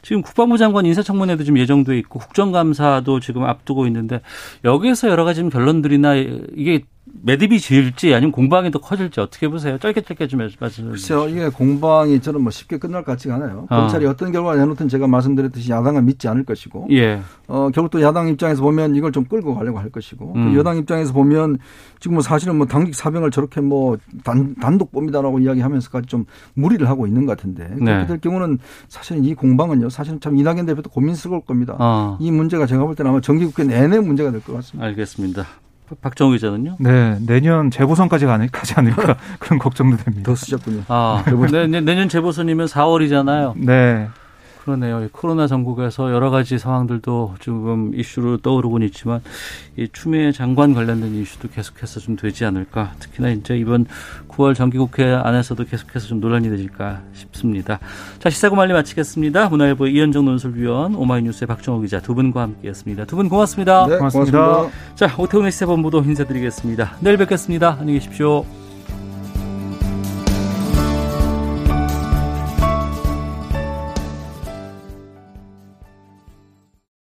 지금 국방부 장관 인사청문회도 지금 예정돼 있고 국정감사도 지금 앞두고 있는데 여기에서 여러 가지 결론들이나 이게 매듭이 지을지 아니면 공방이 더 커질지 어떻게 보세요? 짧게 짧게 좀 말씀해 주세요. 글쎄요. 이게 공방이 저는 뭐 쉽게 끝날 것 같지가 않아요. 어. 검찰이 어떤 결과를 내놓든 제가 말씀드렸듯이 야당은 믿지 않을 것이고 예. 어, 결국 또 야당 입장에서 보면 이걸 좀 끌고 가려고 할 것이고 또 음. 여당 입장에서 보면 지금 뭐 사실은 뭐 당직 사병을 저렇게 뭐 단, 단독 봅니다라고 이야기하면서까지 좀 무리를 하고 있는 것 같은데 그렇게 네. 될 경우는 사실은 이 공방은요 사실은 참 이낙연 대표도 고민스러울 겁니다. 어. 이 문제가 제가 볼 때는 아마 정기국회 내내 문제가 될 것 같습니다. 알겠습니다. 박정우 기자는요? 네, 내년 재보선까지 가니, 가지 않을까 그런 걱정도 됩니다. 더 쓰셨군요. 아, 내, 내, 내년 재보선이면 4월이잖아요. 네. 그러네요. 이 코로나 전국에서 여러 가지 상황들도 지금 이슈로 떠오르곤 있지만 이 추미애 장관 관련된 이슈도 계속해서 좀 되지 않을까. 특히나 이제 이번 9월 정기국회 안에서도 계속해서 좀 논란이 되질까 싶습니다. 자 시사고 말리 마치겠습니다. 문화일보 이현정 논설위원, 오마이뉴스의 박정호 기자 두 분과 함께했습니다. 두 분 고맙습니다. 네, 고맙습니다. 자 오태훈의 시사본부도 인사드리겠습니다. 내일 뵙겠습니다. 안녕히 계십시오.